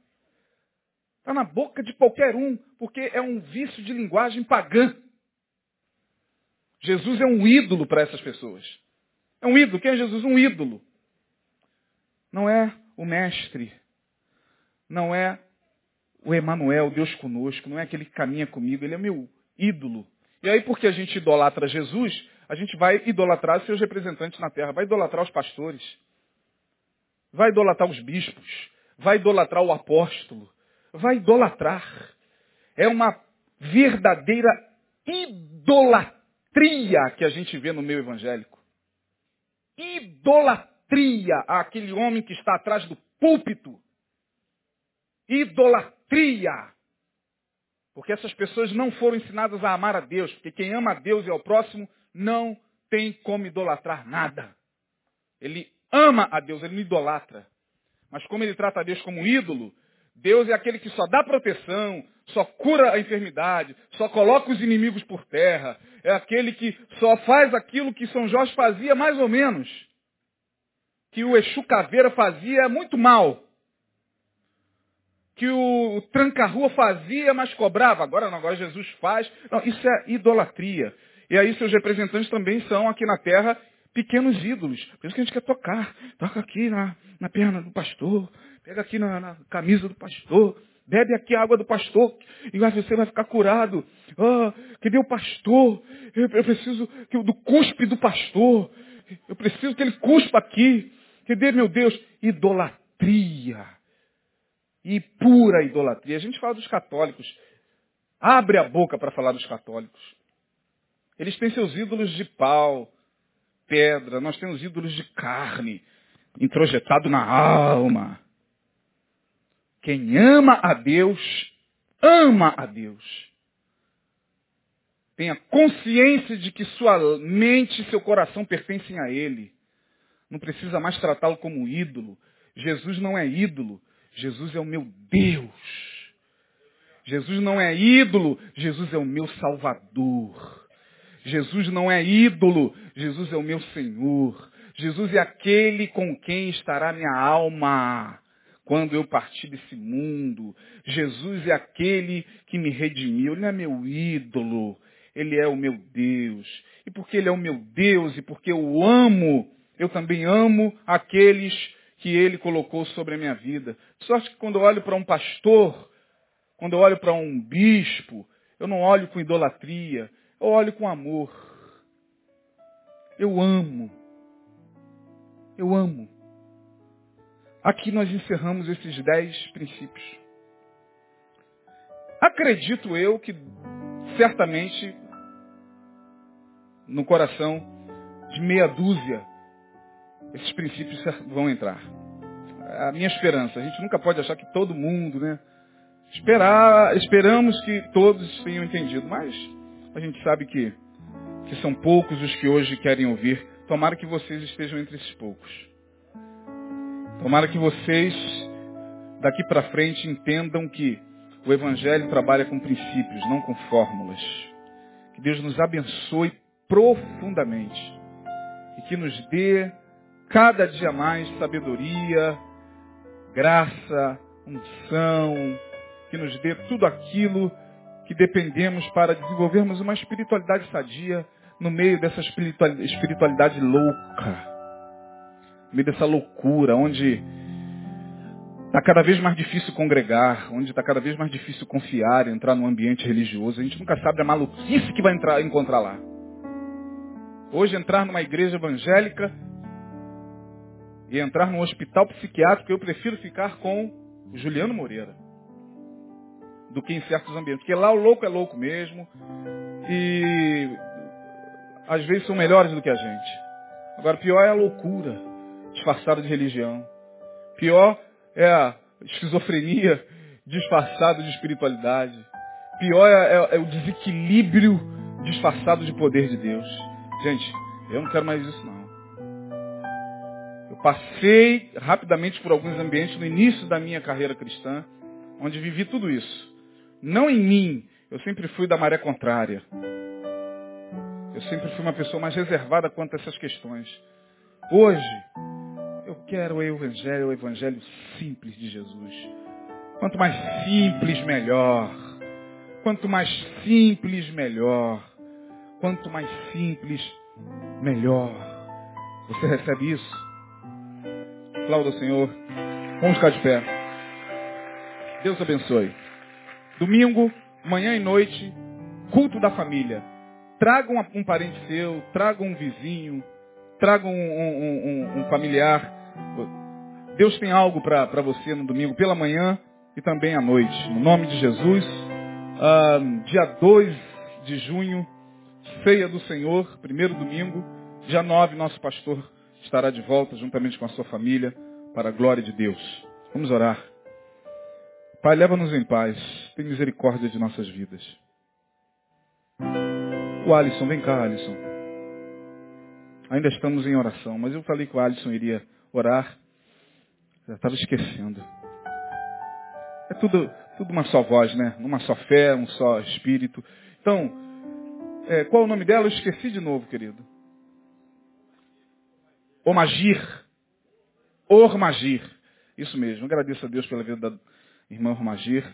Está na boca de qualquer um, porque é um vício de linguagem pagã. Jesus é um ídolo para essas pessoas. É um ídolo. Quem é Jesus? Um ídolo. Não é o mestre. Não é o Emanuel, Deus conosco. Não é aquele que caminha comigo. Ele é meu ídolo. E aí, porque a gente idolatra Jesus, a gente vai idolatrar seus representantes na terra. Vai idolatrar os pastores. Vai idolatrar os bispos. Vai idolatrar o apóstolo vai idolatrar. É uma verdadeira idolatria que a gente vê no meio evangélico. Idolatria àquele homem que está atrás do púlpito. Idolatria. Porque essas pessoas não foram ensinadas a amar a Deus. Porque quem ama a Deus e ao próximo não tem como idolatrar nada. Ele ama a Deus, ele não idolatra. Mas como ele trata a Deus como um ídolo, Deus é aquele que só dá proteção, só cura a enfermidade, só coloca os inimigos por terra. É aquele que só faz aquilo que São Jorge fazia mais ou menos. Que o Exu Caveira fazia muito mal. Que o Tranca-Rua fazia, mas cobrava. Agora não, agora Jesus faz. Não, isso é idolatria. E aí seus representantes também são aqui na terra pequenos ídolos. Por isso que a gente quer tocar. Toca aqui na, na perna do pastor. Pega aqui na, na camisa do pastor. Bebe aqui a água do pastor e você vai ficar curado. Ah, cadê o pastor? Eu, eu preciso que, do cuspe do pastor. Eu preciso que ele cuspa aqui. Cadê, meu Deus? Idolatria. E pura idolatria. A gente fala dos católicos. Abre a boca para falar dos católicos. Eles têm seus ídolos de pau, pedra. Nós temos ídolos de carne, introjetado na alma. Quem ama a Deus, ama a Deus. Tenha consciência de que sua mente e seu coração pertencem a Ele. Não precisa mais tratá-lo como ídolo. Jesus não é ídolo. Jesus é o meu Deus. Jesus não é ídolo. Jesus é o meu Salvador. Jesus não é ídolo. Jesus é o meu Senhor. Jesus é aquele com quem estará minha alma quando eu partir desse mundo. Jesus é aquele que me redimiu. Ele é meu ídolo. Ele é o meu Deus. E porque Ele é o meu Deus e porque eu o amo, eu também amo aqueles que Ele colocou sobre a minha vida. De sorte que quando eu olho para um pastor, quando eu olho para um bispo, eu não olho com idolatria, eu olho com amor. Eu amo. Eu amo. Aqui nós encerramos esses dez princípios. Acredito eu que certamente no coração de meia dúzia esses princípios vão entrar. A minha esperança. A gente nunca pode achar que todo mundo, né? Esperar, esperamos que todos tenham entendido, mas a gente sabe que, que são poucos os que hoje querem ouvir. Tomara que vocês estejam entre esses poucos. Tomara que vocês, daqui para frente, entendam que o Evangelho trabalha com princípios, não com fórmulas. Que Deus nos abençoe profundamente e que nos dê cada dia mais sabedoria, graça, unção, que nos dê tudo aquilo que dependemos para desenvolvermos uma espiritualidade sadia no meio dessa espiritualidade louca no meio dessa loucura, onde está cada vez mais difícil congregar, onde está cada vez mais difícil confiar, entrar num ambiente religioso. A gente nunca sabe a maluquice que vai entrar, encontrar lá. Hoje entrar numa igreja evangélica e entrar num hospital psiquiátrico, eu prefiro ficar com Juliano Moreira do que em certos ambientes. Porque lá o louco é louco mesmo e às vezes são melhores do que a gente. Agora, pior é a loucura disfarçada de religião. Pior é a esquizofrenia disfarçada de espiritualidade. Pior é, é, é, o desequilíbrio disfarçado de poder de Deus. Gente, eu não quero mais isso não. Passei rapidamente por alguns ambientes no início da minha carreira cristã, onde vivi tudo isso. Não em mim, eu sempre fui da maré contrária. Eu sempre fui uma pessoa mais reservada quanto a essas questões. Hoje, eu quero o Evangelho, o Evangelho simples de Jesus. Quanto mais simples, melhor. Quanto mais simples, melhor. Quanto mais simples, melhor. Você recebe isso? Aplauda o Senhor. Vamos ficar de pé. Deus abençoe. Domingo, manhã e noite, culto da família. Traga um, parente seu, traga um vizinho, traga um, um, um familiar Deus tem algo para você no domingo pela manhã e também à noite. No nome de Jesus, uh, dia 2 de junho, ceia do Senhor, primeiro domingo. Dia 9, nosso pastor estará de volta juntamente com a sua família para a glória de Deus. Vamos orar. Pai, leva-nos em paz. Tem misericórdia de nossas vidas. O Alisson, vem cá, Alisson. Ainda estamos em oração, mas eu falei que o Alisson iria orar. Já estava esquecendo. É tudo, tudo uma só voz, né? Uma só fé, um só espírito. Então, é, qual é o nome dela? Eu esqueci de novo, querido. Omagir. Ormagir. Isso mesmo. Agradeço a Deus pela vida da irmã Ormagir,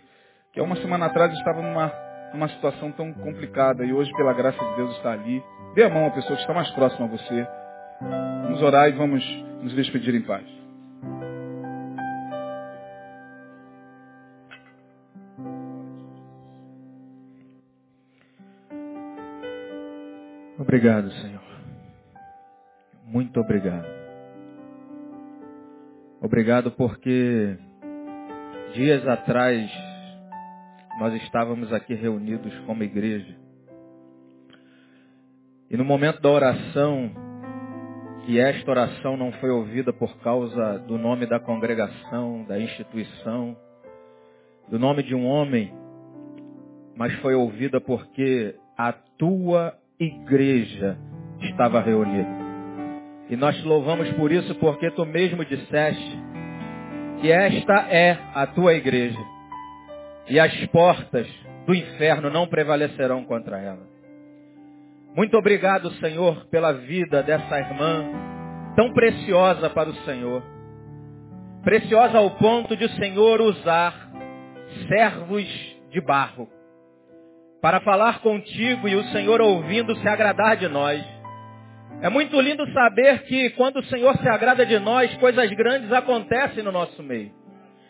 que há uma semana atrás estava numa, numa situação tão complicada e hoje, pela graça de Deus, está ali. Dê a mão à pessoa que está mais próxima a você. Vamos orar e vamos nos despedir em paz. Obrigado, Senhor. Muito obrigado. Obrigado porque dias atrás nós estávamos aqui reunidos como igreja. E no momento da oração, e esta oração não foi ouvida por causa do nome da congregação, da instituição, do nome de um homem, mas foi ouvida porque a tua igreja estava reunida. E nós te louvamos por isso, porque tu mesmo disseste que esta é a tua igreja. E as portas do inferno não prevalecerão contra ela. Muito obrigado, Senhor, pela vida dessa irmã, tão preciosa para o Senhor. Preciosa ao ponto de o Senhor usar servos de barro para falar contigo e o Senhor ouvindo se agradar de nós. É muito lindo saber que quando o Senhor se agrada de nós, coisas grandes acontecem no nosso meio.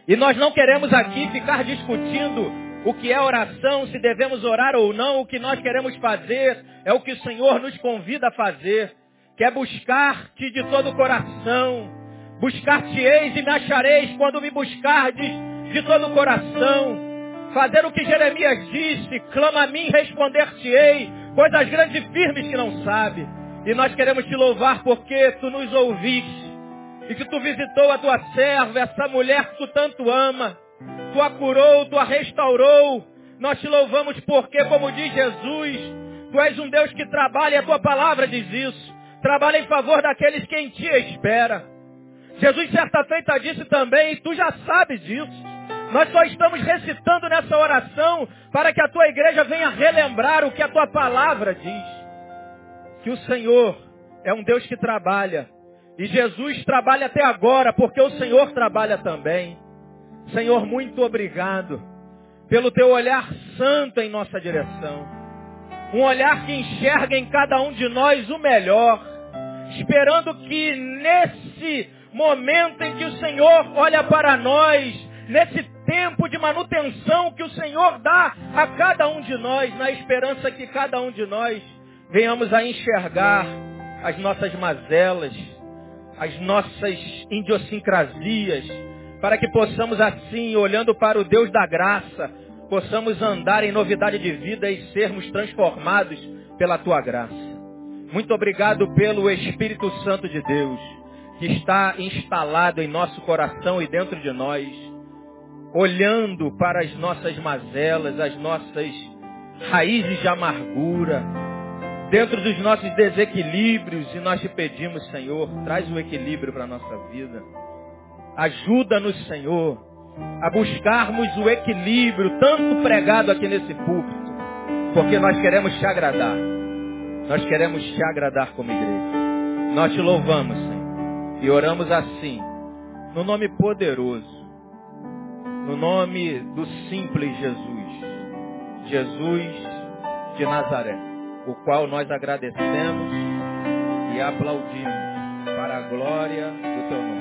E nós não queremos aqui ficar discutindo o que é oração, se devemos orar ou não, o que nós queremos fazer é o que o Senhor nos convida a fazer, que é buscar-te de todo o coração. Buscar-te-eis e me achareis quando me buscardes de todo o coração. Fazer o que Jeremias disse, clama a mim, responder-te-ei, coisas grandes e firmes que não sabe. E nós queremos te louvar porque tu nos ouviste e que tu visitou a tua serva, essa mulher que tu tanto ama. Tu a curou, tu a restaurou. Nós te louvamos porque, como diz Jesus, tu és um Deus que trabalha e a tua palavra diz isso. Trabalha em favor daqueles que em ti espera. Jesus certa feita disse também, e tu já sabes disso. Nós só estamos recitando nessa oração para que a tua igreja venha relembrar o que a tua palavra diz que o Senhor é um Deus que trabalha. E Jesus trabalha até agora, porque o Senhor trabalha também. Senhor, muito obrigado pelo teu olhar santo em nossa direção. Um olhar que enxerga em cada um de nós o melhor. Esperando que nesse momento em que o Senhor olha para nós, nesse tempo de manutenção que o Senhor dá a cada um de nós, na esperança que cada um de nós venhamos a enxergar as nossas mazelas, as nossas idiosincrasias, para que possamos assim, olhando para o Deus da graça, possamos andar em novidade de vida e sermos transformados pela tua graça. Muito obrigado pelo Espírito Santo de Deus, que está instalado em nosso coração e dentro de nós, olhando para as nossas mazelas, as nossas raízes de amargura, dentro dos nossos desequilíbrios e nós te pedimos, Senhor, traz o equilíbrio para a nossa vida. Ajuda-nos, Senhor, a buscarmos o equilíbrio tanto pregado aqui nesse púlpito, porque nós queremos te agradar. Nós queremos te agradar como igreja. Nós te louvamos, Senhor, e oramos assim, no nome poderoso, no nome do simples Jesus, Jesus de Nazaré o qual nós agradecemos e aplaudimos para a glória do teu nome.